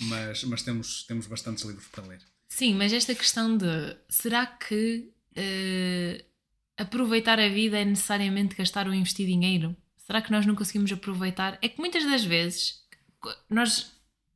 [SPEAKER 2] Mas, mas temos, temos bastantes livros para ler.
[SPEAKER 1] Sim, mas esta questão de será que uh, aproveitar a vida é necessariamente gastar ou investir dinheiro? Será que nós não conseguimos aproveitar? É que muitas das vezes nós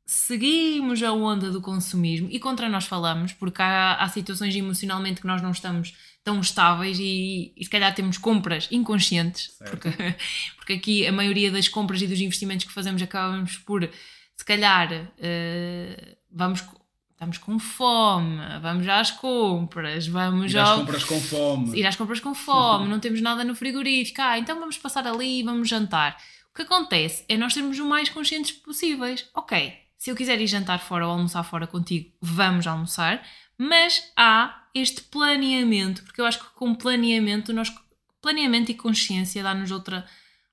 [SPEAKER 1] seguimos a onda do consumismo e contra nós falamos, porque há, há situações emocionalmente que nós não estamos tão estáveis e, e se calhar temos compras inconscientes, porque, porque aqui a maioria das compras e dos investimentos que fazemos acabamos por, se calhar, uh, vamos estamos com fome, vamos às compras, vamos
[SPEAKER 2] ir às ao... compras com fome.
[SPEAKER 1] Ir às compras com fome, não temos nada no frigorífico, ah, então vamos passar ali e vamos jantar. O que acontece é nós sermos o mais conscientes possíveis. Ok, se eu quiser ir jantar fora ou almoçar fora contigo, vamos almoçar, mas há este planeamento, porque eu acho que com planeamento, nós, planeamento e consciência dá-nos outra,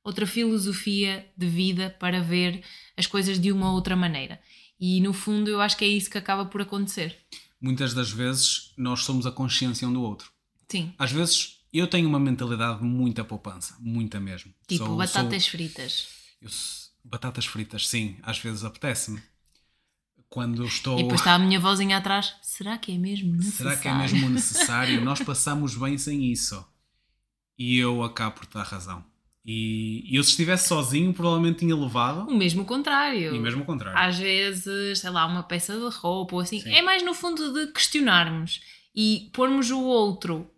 [SPEAKER 1] outra filosofia de vida para ver as coisas de uma outra maneira. E no fundo eu acho que é isso que acaba por acontecer.
[SPEAKER 2] Muitas das vezes nós somos a consciência um do outro.
[SPEAKER 1] Sim.
[SPEAKER 2] Às vezes eu tenho uma mentalidade de muita poupança, muita mesmo.
[SPEAKER 1] Tipo sou, batatas sou... fritas.
[SPEAKER 2] Eu, batatas fritas, sim, às vezes apetece-me. Quando estou.
[SPEAKER 1] E depois está a minha vozinha atrás. Será que é mesmo necessário?
[SPEAKER 2] Será que é mesmo necessário? Nós passamos bem sem isso. E eu acabo por dar razão. E, eu, se estivesse sozinho, provavelmente tinha levado.
[SPEAKER 1] O mesmo contrário.
[SPEAKER 2] E o mesmo contrário.
[SPEAKER 1] Às vezes, sei lá, uma peça de roupa ou assim. Sim. É mais no fundo de questionarmos e pormos o outro,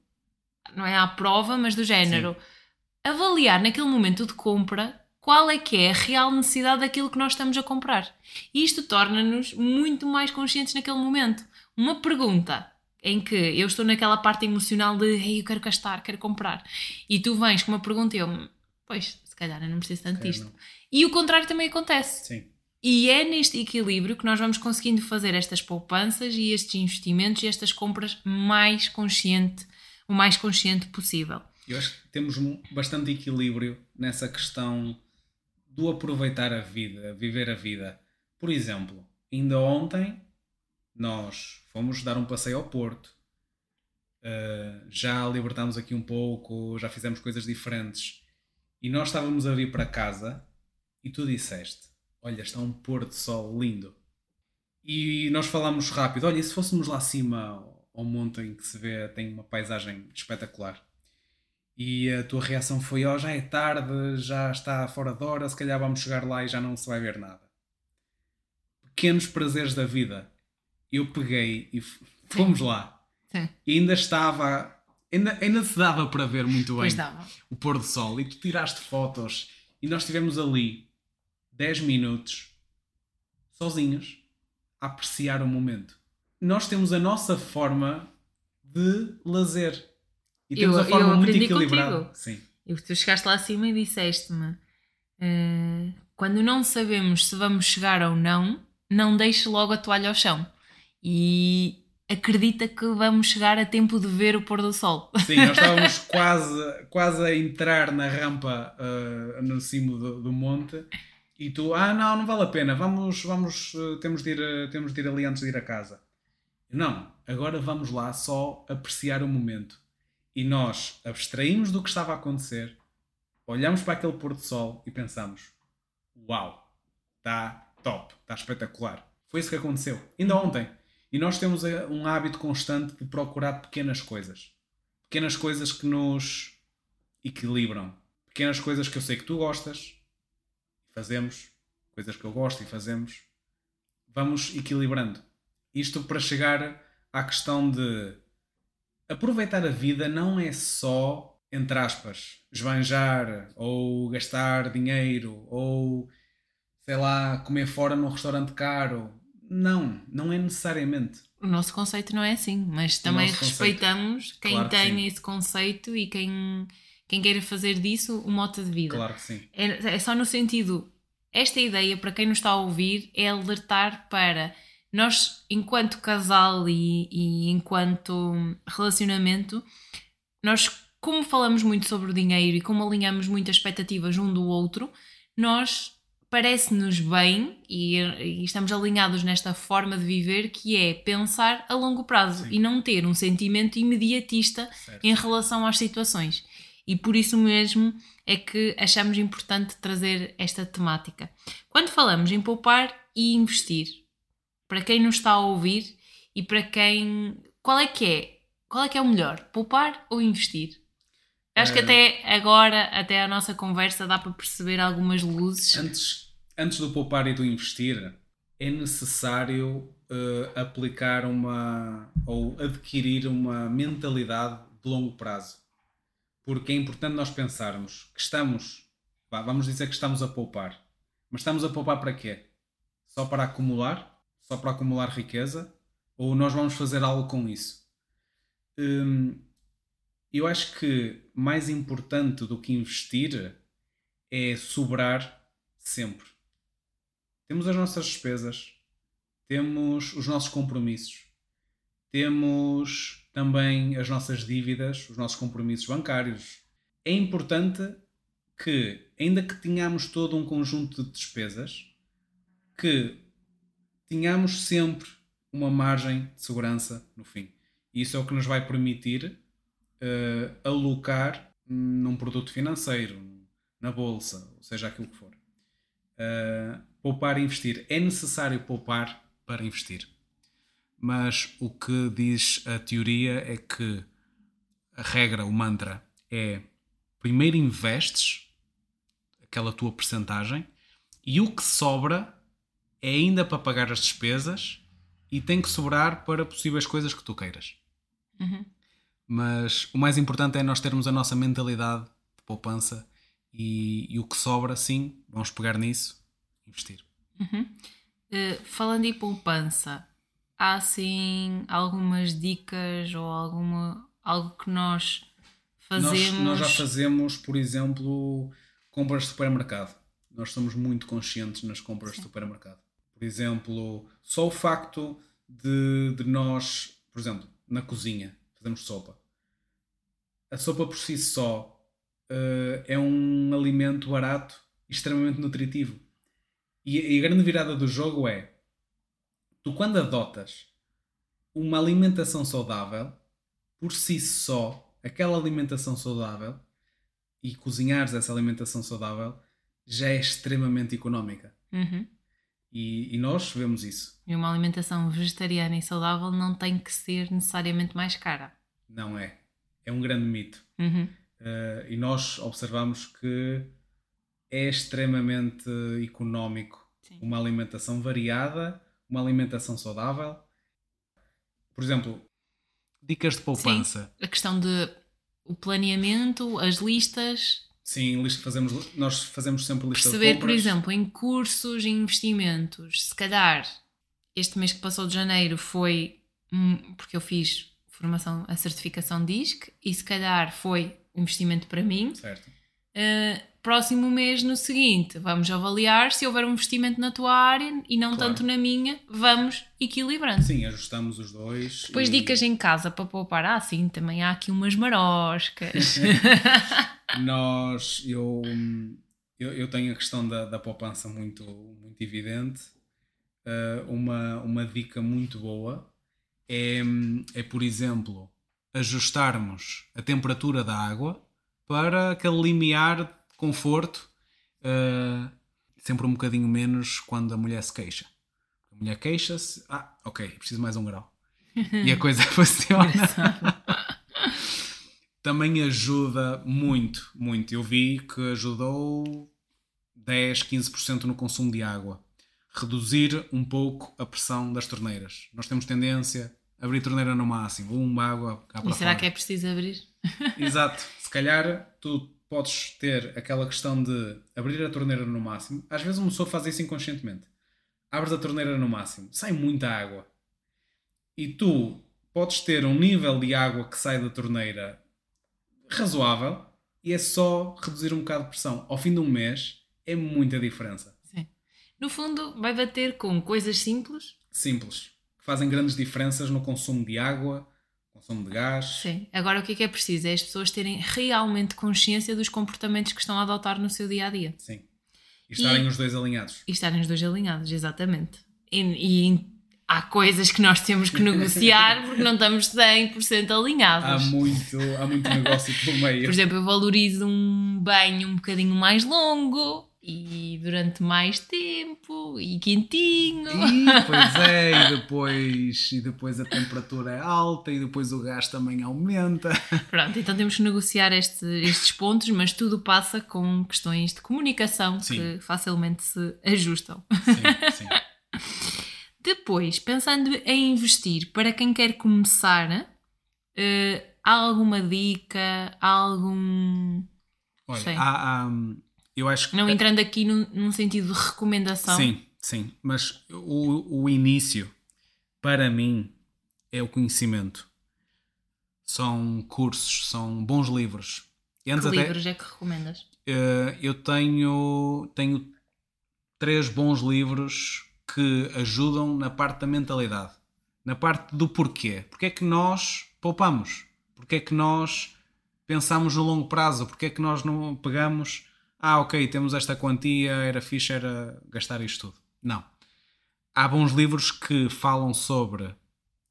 [SPEAKER 1] não é à prova, mas do género. Sim. Avaliar naquele momento de compra qual é que é a real necessidade daquilo que nós estamos a comprar. E isto torna-nos muito mais conscientes naquele momento. Uma pergunta em que eu estou naquela parte emocional de hey, eu quero gastar, quero comprar, e tu vens com uma pergunta e eu pois, se calhar eu não preciso tanto disto. E o contrário também acontece.
[SPEAKER 2] Sim.
[SPEAKER 1] E é neste equilíbrio que nós vamos conseguindo fazer estas poupanças e estes investimentos e estas compras mais consciente, o mais consciente possível.
[SPEAKER 2] Eu acho que temos bastante equilíbrio nessa questão do aproveitar a vida, viver a vida. Por exemplo, ainda ontem nós fomos dar um passeio ao Porto, uh, já libertámos aqui um pouco, já fizemos coisas diferentes e nós estávamos a vir para casa e tu disseste: Olha, está um pôr de sol lindo. E nós falámos rápido: Olha, e se fôssemos lá acima ao monte em que se vê, tem uma paisagem espetacular. E a tua reação foi: Oh, já é tarde, já está fora de hora, se calhar vamos chegar lá e já não se vai ver nada. Pequenos prazeres da vida. Eu peguei e fomos
[SPEAKER 1] Sim.
[SPEAKER 2] lá.
[SPEAKER 1] Sim.
[SPEAKER 2] E ainda estava Ainda, ainda se dava para ver muito bem
[SPEAKER 1] o
[SPEAKER 2] pôr do sol. E tu tiraste fotos e nós estivemos ali 10 minutos sozinhos a apreciar o momento. Nós temos a nossa forma de lazer. E temos
[SPEAKER 1] eu,
[SPEAKER 2] a forma
[SPEAKER 1] eu
[SPEAKER 2] muito equilibrada. Sim.
[SPEAKER 1] E tu chegaste lá acima e disseste-me: uh, quando não sabemos se vamos chegar ou não, não deixe logo a toalha ao chão. E acredita que vamos chegar a tempo de ver o pôr do sol.
[SPEAKER 2] Sim, nós estávamos quase, quase a entrar na rampa uh, no cimo do, do, monte e tu, ah não, não vale a pena, vamos, vamos, uh, temos, de ir, temos de ir ali antes de ir a casa. Não, agora vamos lá só apreciar o momento. E nós abstraímos do que estava a acontecer, olhamos para aquele pôr do sol e pensamos, uau, está top, está espetacular. Foi isso que aconteceu. Ainda ontem e nós temos eh, um hábito constante de procurar pequenas coisas. Pequenas coisas que nos equilibram. Pequenas coisas que eu sei que tu gostas. Fazemos. Coisas que eu gosto e fazemos. Vamos equilibrando. Isto para chegar à questão de aproveitar a vida não é só, entre aspas, esbanjar ou gastar dinheiro ou, sei lá, comer fora num restaurante caro não, não é necessariamente.
[SPEAKER 1] O nosso conceito não é assim, mas também respeitamos conceito. quem claro tem que esse conceito e quem, quem queira fazer disso o modo de vida.
[SPEAKER 2] Claro que sim.
[SPEAKER 1] É, é só no sentido, esta ideia, para quem nos está a ouvir, é alertar para nós, enquanto casal e, e enquanto relacionamento, nós, como falamos muito sobre o dinheiro e como alinhamos muitas expectativas um do outro, nós parece-nos bem e, e, estamos alinhados nesta forma de viver que é pensar a longo prazo Sim. e não ter um sentimento imediatista certo. em relação às situações. E por isso mesmo é que achamos importante trazer esta temática. Quando falamos em poupar e investir, para quem nos está a ouvir e para quem. Qual é que é? Qual é que é o melhor? Poupar ou investir? Acho que até agora, até a nossa conversa, dá para perceber algumas luzes.
[SPEAKER 2] Antes, antes do poupar e do investir, é necessário uh, aplicar uma ou adquirir uma mentalidade de longo prazo. Porque é importante nós pensarmos que estamos, vamos dizer que estamos a poupar, mas estamos a poupar para quê? Só para acumular? Só para acumular riqueza? Ou nós vamos fazer algo com isso? Hum, eu acho que mais importante do que investir é sobrar sempre. Temos as nossas despesas, temos os nossos compromissos, temos também as nossas dívidas, os nossos compromissos bancários. É importante que, ainda que tenhamos todo um conjunto de despesas, que tenhamos sempre uma margem de segurança no fim. Isso é o que nos vai permitir uh, alocar num produto financeiro, na bolsa, ou seja, aquilo que for. Uh, poupar e investir. É necessário poupar para investir. Mas o que diz a teoria é que a regra, o mantra, é primeiro investes aquela tua percentagem e o que sobra é ainda para pagar as despesas e tem que sobrar para possíveis coisas que tu queiras. Uhum. Mas o mais importante é nós termos a nossa mentalidade de poupança e, e o que sobra, sim, vamos pegar nisso e investir.
[SPEAKER 1] Uhum. Uh, falando em poupança, há assim algumas dicas ou alguma, algo que nós fazemos?
[SPEAKER 2] Nós, nós já fazemos, por exemplo, compras de supermercado. Nós somos muito conscientes nas compras sim. de supermercado. Por exemplo, só o facto de, de nós, por exemplo, na cozinha, fazemos sopa. A sopa por si só uh, é um alimento barato e extremamente nutritivo. E, e a grande virada do jogo é: tu, quando adotas uma alimentação saudável, por si só, aquela alimentação saudável, e cozinhares essa alimentação saudável, já é extremamente económica. Uhum. E, e, nós vemos isso.
[SPEAKER 1] E uma alimentação vegetariana e saudável não tem que ser necessariamente mais cara.
[SPEAKER 2] Não é. É um grande mito. Uhum. Uh, e nós observamos que é extremamente económico Sim. uma alimentação variada, uma alimentação saudável. Por exemplo, dicas de poupança.
[SPEAKER 1] Sim, a questão de o planeamento, as listas.
[SPEAKER 2] Sim, fazemos, nós fazemos sempre listas
[SPEAKER 1] Perceber, por exemplo, em cursos, em investimentos, se calhar este mês que passou de janeiro foi porque eu fiz formação, a certificação DISC e se calhar foi investimento para mim. Certo. Uh, próximo mês, no seguinte, vamos avaliar se houver um investimento na tua área e não claro. tanto na minha, vamos equilibrando.
[SPEAKER 2] Sim, ajustamos os dois.
[SPEAKER 1] Depois, e... dicas em casa para poupar. Ah, sim, também há aqui umas maroscas.
[SPEAKER 2] Nós, eu, eu, eu, tenho a questão da, da poupança muito, muito evidente. Uh, uma, uma dica muito boa é, é, por exemplo, ajustarmos a temperatura da água para aquele limiar de conforto, uh, sempre um bocadinho menos quando a mulher se queixa. A mulher queixa-se, ah, ok, preciso mais um grau. e a coisa funciona. Também ajuda muito, muito. Eu vi que ajudou 10, 15% no consumo de água. Reduzir um pouco a pressão das torneiras. Nós temos tendência abrir torneira no máximo, uma água cá
[SPEAKER 1] para E será fora. que é preciso abrir?
[SPEAKER 2] Exato. Se calhar tu podes ter aquela questão de abrir a torneira no máximo. Às vezes uma pessoa faz isso inconscientemente. Abres a torneira no máximo, sai muita água. E tu podes ter um nível de água que sai da torneira razoável e é só reduzir um bocado de pressão. Ao fim de um mês é muita diferença.
[SPEAKER 1] Sim. No fundo, vai bater com coisas simples.
[SPEAKER 2] Simples que fazem grandes diferenças no consumo de água, consumo de gás.
[SPEAKER 1] Sim. Agora o que é que é preciso? É as pessoas terem realmente consciência dos comportamentos que estão a adotar no seu dia a dia.
[SPEAKER 2] Sim. E estarem e, os dois alinhados.
[SPEAKER 1] E estarem os dois alinhados, exatamente. E, e há coisas que nós temos que negociar porque não estamos 100% alinhados.
[SPEAKER 2] Há muito, há muito negócio pelo meio.
[SPEAKER 1] Por exemplo, eu valorizo um banho um bocadinho mais longo e durante mais tempo e quentinho.
[SPEAKER 2] E, pois é, e depois, e depois a temperatura é alta e depois o gás também aumenta.
[SPEAKER 1] Pronto, então temos que negociar este, estes pontos, mas tudo passa com questões de comunicação sim. que facilmente se ajustam. Sim, sim. Depois, pensando em investir, para quem quer começar, uh, há alguma dica? Há algum.
[SPEAKER 2] Olha, há, há, eu acho que.
[SPEAKER 1] Não entrando aqui num, num sentido de recomendação.
[SPEAKER 2] Sim, sim. Mas o, o início, para mim, é o conhecimento. São cursos, são bons livros. E
[SPEAKER 1] Que
[SPEAKER 2] antes até-
[SPEAKER 1] livros é que recomendas?
[SPEAKER 2] Eh, eu tenho, tenho três bons livros que ajudam na parte da mentalidade, na parte do porquê. Porquê é que nós poupamos? Porquê é que nós pensamos no longo prazo? Porquê é que nós não pegamos, ah, ok, temos esta quantia, era fixe, era gastar isto tudo? Não. Há bons livros que falam sobre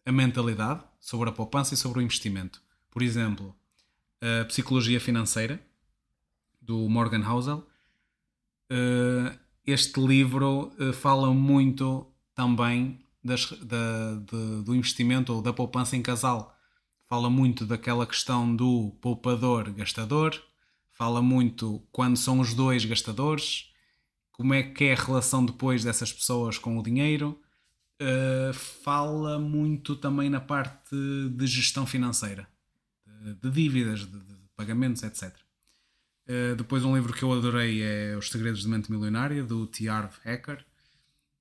[SPEAKER 2] a mentalidade, sobre a poupança e sobre o investimento. Por exemplo, a Psicologia Financeira, do Morgan Housel. Eh, este livro eh, fala muito também das- da- de- do investimento ou da poupança em casal. Fala muito daquela questão do poupador-gastador, fala muito quando são os dois gastadores, como é que é a relação depois dessas pessoas com o dinheiro. Uh, fala muito também na parte de gestão financeira, de, de dívidas, de, de pagamentos, etc. Uh, depois um livro que eu adorei é Os Segredos de Mente Milionária, do T. Harv Eker.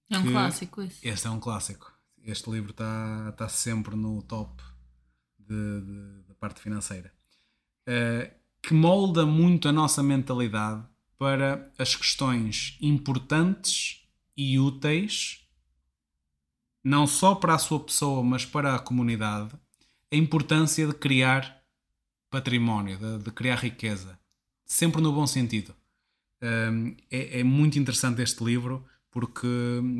[SPEAKER 1] É um clássico esse.
[SPEAKER 2] Este é um clássico. Este livro está tá sempre no top da parte financeira. Uh, que molda muito a nossa mentalidade para as questões importantes e úteis, não só para a sua pessoa, mas para a comunidade, a importância de criar património, de, de criar riqueza. Sempre no bom sentido. Um, é, é muito interessante este livro porque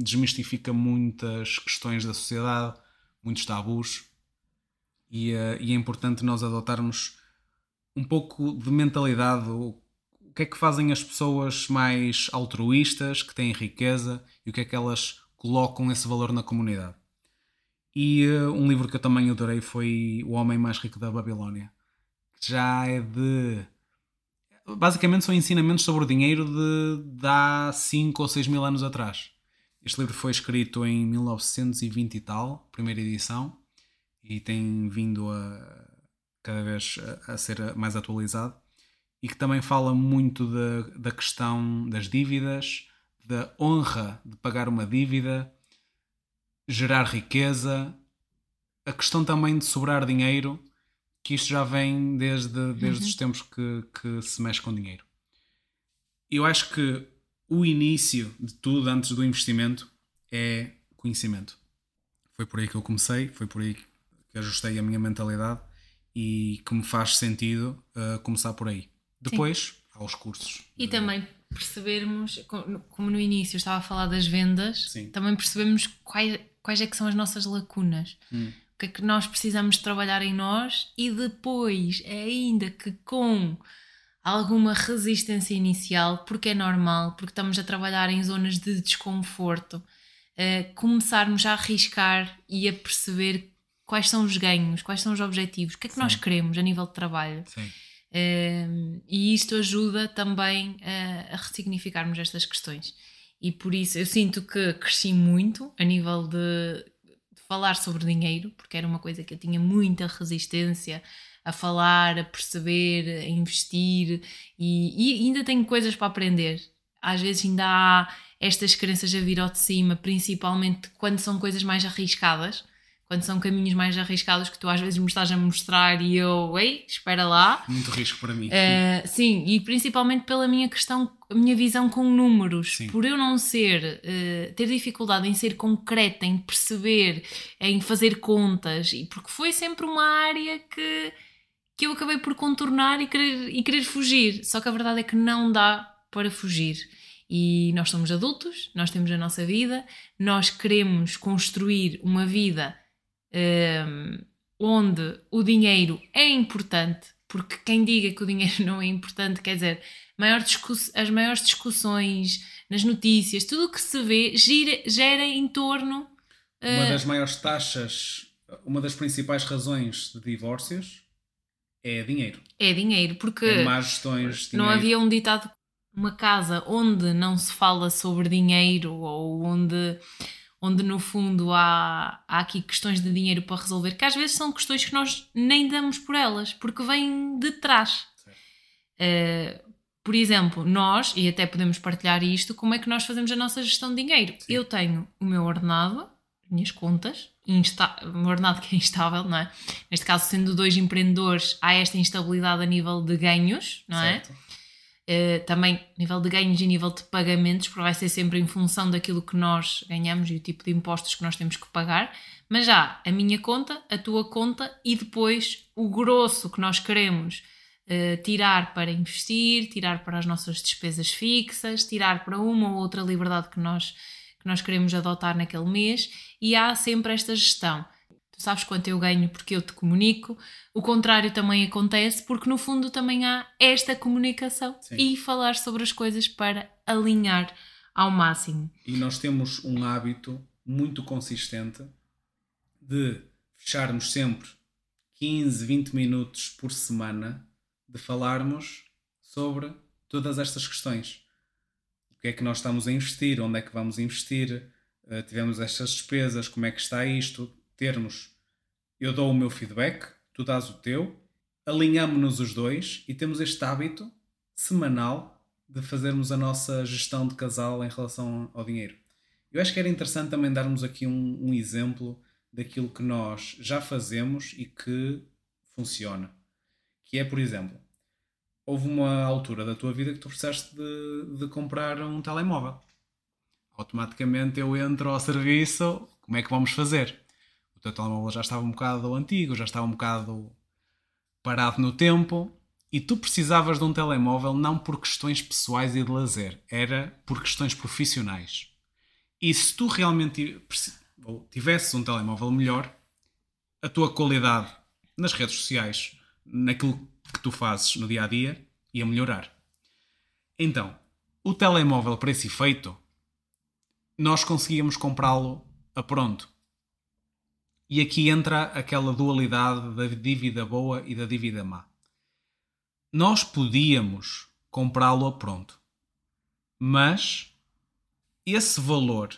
[SPEAKER 2] desmistifica muitas questões da sociedade, muitos tabus, e, eh, e é importante nós adotarmos um pouco de mentalidade. O, que é que fazem as pessoas mais altruístas, que têm riqueza, e o que é que elas colocam esse valor na comunidade. E eh, um livro que eu também adorei foi O Homem Mais Rico da Babilónia, que já é de basicamente são ensinamentos sobre o dinheiro de, de há 5 ou 6 mil anos atrás. Este livro foi escrito em 1920 e tal, primeira edição, e tem vindo a cada vez a, a ser mais atualizado. E que também fala muito da, da questão das dívidas, da honra de pagar uma dívida, gerar riqueza, a questão também de sobrar dinheiro que isto já vem desde, desde
[SPEAKER 1] Uhum.
[SPEAKER 2] os tempos que, que se mexe com dinheiro. Eu acho que o início de tudo, antes do investimento, é conhecimento. Foi por aí que eu comecei, foi por aí que ajustei a minha mentalidade e que me faz sentido uh, começar por aí. Depois, aos cursos.
[SPEAKER 1] E
[SPEAKER 2] de-
[SPEAKER 1] também percebermos, co- como no início estava a falar das vendas,
[SPEAKER 2] Sim.
[SPEAKER 1] também percebemos quais, quais é que são as nossas lacunas.
[SPEAKER 2] Hum.
[SPEAKER 1] O que é que nós precisamos trabalhar em nós e depois, ainda que com alguma resistência inicial, porque é normal, porque estamos a trabalhar em zonas de desconforto, eh, começarmos a arriscar e a perceber quais são os ganhos, quais são os objetivos, o que é que nós
[SPEAKER 2] Sim.
[SPEAKER 1] queremos a nível de trabalho. Um, e isto ajuda também a, a ressignificarmos estas questões. E por isso eu sinto que cresci muito a nível de, de falar sobre dinheiro, porque era uma coisa que eu tinha muita resistência a falar, a perceber, a investir, e, e ainda tenho coisas para aprender. Às vezes ainda há estas crenças a vir ao de cima, principalmente quando são coisas mais arriscadas, quando são caminhos mais arriscados que tu às vezes me estás a mostrar e eu, ei, espera lá.
[SPEAKER 2] Muito risco para mim.
[SPEAKER 1] Uh, sim, e principalmente pela minha questão, a minha visão com números.
[SPEAKER 2] Sim.
[SPEAKER 1] Por eu não ser, uh, ter dificuldade em ser concreta, em perceber, em fazer contas, e porque foi sempre uma área que, que eu acabei por contornar e querer, e querer fugir. Só que a verdade é que não dá para fugir. E nós somos adultos, nós temos a nossa vida, nós queremos construir uma vida um, onde o dinheiro é importante, porque quem diga que o dinheiro não é importante, quer dizer, maior as maiores discussões nas notícias, tudo o que se vê gira, gera em torno.
[SPEAKER 2] Uma
[SPEAKER 1] uh,
[SPEAKER 2] das maiores taxas, uma das principais razões de divórcios é dinheiro.
[SPEAKER 1] é dinheiro, porque
[SPEAKER 2] É más gestões de
[SPEAKER 1] não
[SPEAKER 2] dinheiro.
[SPEAKER 1] havia um ditado uma casa onde não se fala sobre dinheiro ou onde onde no fundo há, há aqui questões de dinheiro para resolver, que às vezes são questões que nós nem damos por elas, porque vêm de trás. Uh, por exemplo, nós, e até podemos partilhar isto, como é que nós fazemos a nossa gestão de dinheiro? Sim. Eu tenho o meu ordenado, minhas contas, insta o meu ordenado que é instável, não é? Neste caso, sendo dois empreendedores, há esta instabilidade a nível de ganhos, não é? certo. é? Uh, também nível de ganhos e nível de pagamentos, porque vai ser sempre em função daquilo que nós ganhamos e o tipo de impostos que nós temos que pagar. Mas já a minha conta, a tua conta e depois o grosso que nós queremos eh, tirar para investir, tirar para as nossas despesas fixas, tirar para uma ou outra liberdade que nós, que nós queremos adotar naquele mês e há sempre esta gestão. Sabes quanto eu ganho porque eu te comunico, o contrário também acontece porque no fundo também há esta comunicação Sim. e falar sobre as coisas para alinhar ao máximo.
[SPEAKER 2] E nós temos um hábito muito consistente de fecharmos sempre 15, 20 minutos por semana de falarmos sobre todas estas questões. O que é que nós estamos a investir, onde é que vamos investir, uh, tivemos estas despesas, como é que está isto, termos, eu dou o meu feedback, tu dás o teu, alinhamos-nos os dois e temos este hábito semanal de fazermos a nossa gestão de casal em relação ao dinheiro. Eu acho que era interessante também darmos aqui um, um exemplo daquilo que nós já fazemos e que funciona. Que é, por exemplo, houve uma altura da tua vida que tu precisaste de, de comprar um telemóvel. Automaticamente eu entro ao serviço, como é que vamos fazer? O teu telemóvel já estava um bocado antigo, já estava um bocado parado no tempo e tu precisavas de um telemóvel não por questões pessoais e de lazer, era por questões profissionais. E se tu realmente tivesses um telemóvel melhor, a tua qualidade nas redes sociais, naquilo que tu fazes no dia a dia ia melhorar. Então, o telemóvel para esse efeito, nós conseguíamos comprá-lo a pronto. E aqui entra aquela dualidade da dívida boa e da dívida má. Nós podíamos comprá-lo a pronto, mas esse valor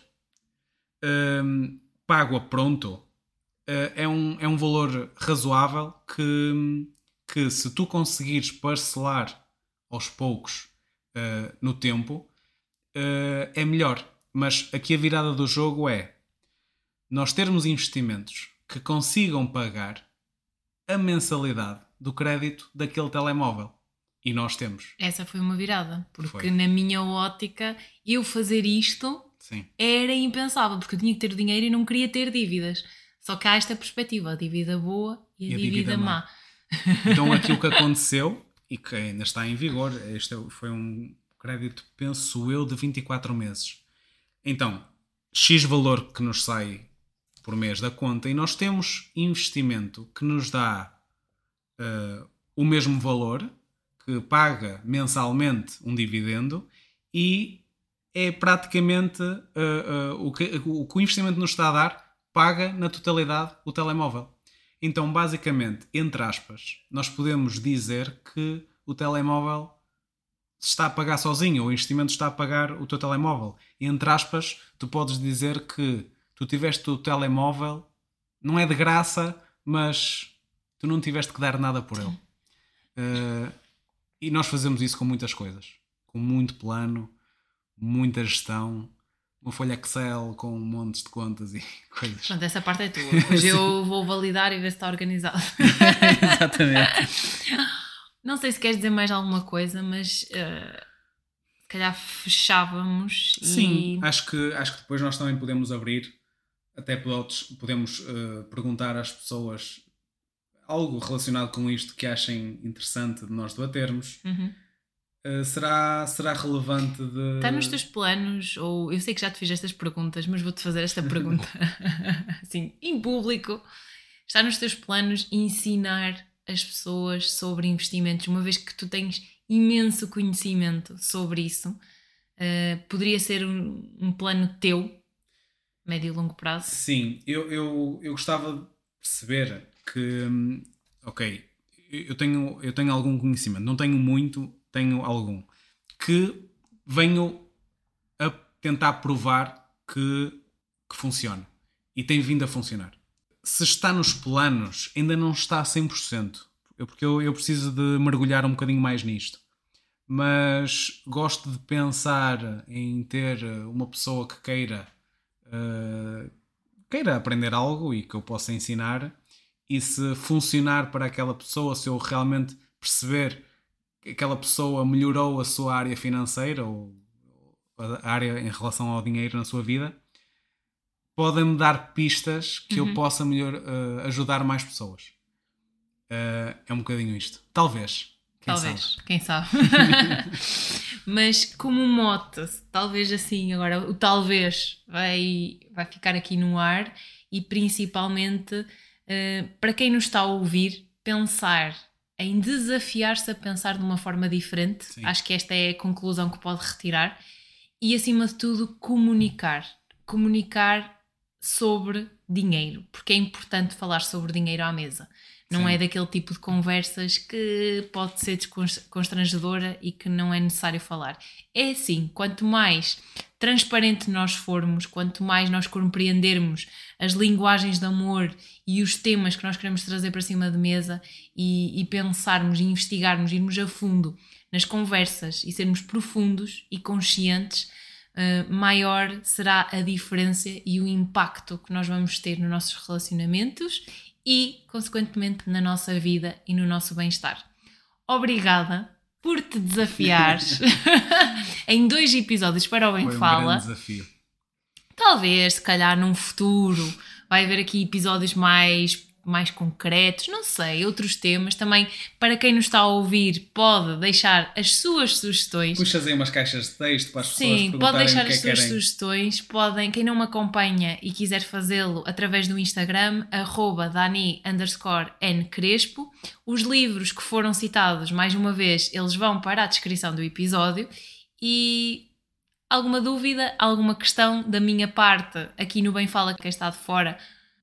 [SPEAKER 2] hum, pago a pronto uh, é, um, é um valor razoável que, que se tu conseguires parcelar aos poucos uh, no tempo uh, é melhor. Mas aqui a virada do jogo é nós termos investimentos que consigam pagar a mensalidade do crédito daquele telemóvel. E nós temos.
[SPEAKER 1] Essa foi uma virada, porque foi. na minha ótica, eu fazer isto Sim. era impensável, porque eu tinha que ter dinheiro e não queria ter dívidas. Só que há esta perspectiva, a dívida boa e a, e a dívida, dívida má. má.
[SPEAKER 2] Então aqui o que aconteceu, e que ainda está em vigor, este foi um crédito, penso eu, de 24 meses. Então, X valor que nos sai por mês da conta e nós temos investimento que nos dá uh, o mesmo valor, que paga mensalmente um dividendo e é praticamente uh, uh, o, que, o que o investimento nos está a dar, paga na totalidade o telemóvel. Então, basicamente, entre aspas, nós podemos dizer que o telemóvel está a pagar sozinho, o investimento está a pagar o teu telemóvel. Entre aspas, tu podes dizer que tu tiveste o telemóvel, não é de graça, mas tu não tiveste que dar nada por ele. Uh, e nós fazemos isso com muitas coisas, com muito plano, muita gestão, uma folha Excel com montes de contas e coisas.
[SPEAKER 1] Pronto, essa parte é tua. Hoje eu vou validar e ver se está organizado. Exatamente. Não sei se queres dizer mais alguma coisa, mas uh, se calhar fechávamos.
[SPEAKER 2] Sim, e... acho, que, acho que depois nós também podemos abrir, até podemos uh, perguntar às pessoas algo relacionado com isto que achem interessante de nós debatermos. Uhum eh, será, será relevante de.
[SPEAKER 1] Está nos teus planos, ou eu sei que já te fiz estas perguntas, mas vou-te fazer esta pergunta assim, em público. Está nos teus planos ensinar as pessoas sobre investimentos, uma vez que tu tens imenso conhecimento sobre isso? Uh, poderia ser um, um, plano teu, médio e longo prazo?
[SPEAKER 2] Sim, eu, eu, eu gostava de perceber que, hum, ok, eu tenho, eu tenho algum conhecimento, não tenho muito, tenho algum, que venho a tentar provar que, que funcione. E tem vindo a funcionar. Se está nos planos, ainda não está a 100%. Eu, porque eu, eu preciso de mergulhar um bocadinho mais nisto. Mas gosto de pensar em ter uma pessoa que queira, uh, queira aprender algo e que eu possa ensinar. E se funcionar para aquela pessoa, se eu realmente perceber que aquela pessoa melhorou a sua área financeira ou a área em relação ao dinheiro na sua vida, podem-me dar pistas que uhum. eu possa melhor uh, ajudar mais pessoas. Uh, é um bocadinho isto. Talvez.
[SPEAKER 1] Quem talvez, sabe? quem sabe. Mas como mote, talvez assim, agora o talvez vai, vai ficar aqui no ar e principalmente uh, para quem nos está a ouvir, pensar em desafiar-se a pensar de uma forma diferente. Sim. Acho que esta é a conclusão que pode retirar. E acima de tudo, comunicar. Comunicar sobre dinheiro, porque é importante falar sobre dinheiro à mesa. Não Sim. é daquele tipo de conversas que pode ser constrangedora e que não é necessário falar. É assim, quanto mais transparente nós formos, quanto mais nós compreendermos as linguagens de amor e os temas que nós queremos trazer para cima de mesa e, e pensarmos e investigarmos, irmos a fundo nas conversas e sermos profundos e conscientes, uh, maior será a diferença e o impacto que nós vamos ter nos nossos relacionamentos e, consequentemente, na nossa vida e no nosso bem-estar. Obrigada por te desafiares em dois episódios para o Bem Foi Fala. Um desafio. Talvez, se calhar, num futuro, vai haver aqui episódios mais mais concretos, não sei, outros temas. Também, para quem nos está a ouvir, pode deixar as suas sugestões.
[SPEAKER 2] Puxas aí umas caixas de texto para as
[SPEAKER 1] Sim,
[SPEAKER 2] pessoas
[SPEAKER 1] pode deixar
[SPEAKER 2] as
[SPEAKER 1] é suas sugestões. Podem, quem não me acompanha e quiser fazê-lo através do Instagram, arroba Dani underscore N Crespo. Os livros que foram citados, mais uma vez, eles vão para a descrição do episódio. E alguma dúvida, alguma questão da minha parte aqui no Bem Fala, quem está de fora,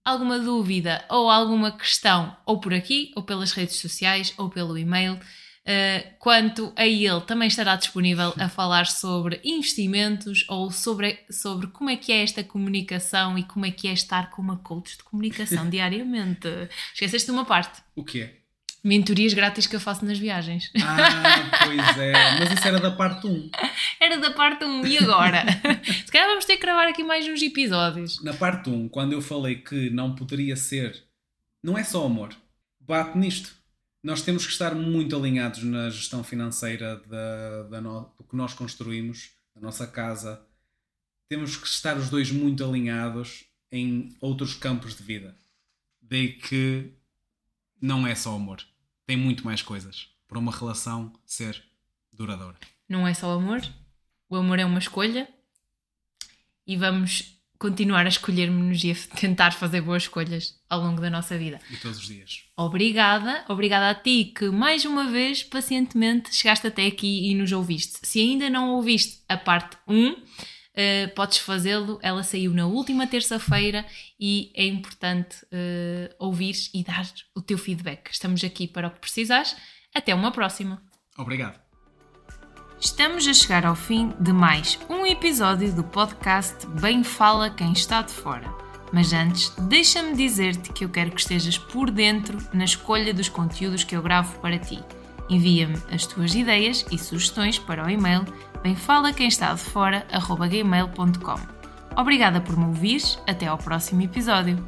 [SPEAKER 1] alguma dúvida ou alguma questão, ou por aqui, ou pelas redes sociais, ou pelo e-mail. Uh, quanto a ele, também estará disponível a falar sobre investimentos ou sobre, sobre como é que é esta comunicação e como é que é estar com uma coach de comunicação diariamente. Esqueceste de uma parte.
[SPEAKER 2] O quê?
[SPEAKER 1] Mentorias grátis que eu faço nas viagens.
[SPEAKER 2] Ah, pois é. Mas isso era da parte 1.
[SPEAKER 1] Era da parte 1. E agora? Se calhar vamos ter que gravar aqui mais uns episódios.
[SPEAKER 2] Na parte 1, quando eu falei que não poderia ser, não é só amor. Bate nisto. Nós temos que estar muito alinhados na gestão financeira da, da no, do que nós construímos, da nossa casa. Temos que estar os dois muito alinhados em outros campos de vida. Daí que não é só amor tem muito mais coisas para uma relação ser duradoura.
[SPEAKER 1] Não é só amor, o amor é uma escolha e vamos continuar a escolher-nos e a tentar fazer boas escolhas ao longo da nossa vida.
[SPEAKER 2] E todos os dias.
[SPEAKER 1] Obrigada, obrigada a ti que mais uma vez pacientemente chegaste até aqui e nos ouviste. Se ainda não ouviste a parte 1, uh, podes fazê-lo. Ela saiu na última terça-feira e é importante uh, ouvir e dar o teu feedback. Estamos aqui para o que precisares. Até uma próxima.
[SPEAKER 2] Obrigado.
[SPEAKER 1] Estamos a chegar ao fim de mais um episódio do podcast Bem Fala Quem Está de Fora. Mas antes, deixa-me dizer-te que eu quero que estejas por dentro na escolha dos conteúdos que eu gravo para ti. Envia-me as tuas ideias e sugestões para o e-mail bem fala quem está de fora, gmail.com. Obrigada por me ouvires, até ao próximo episódio.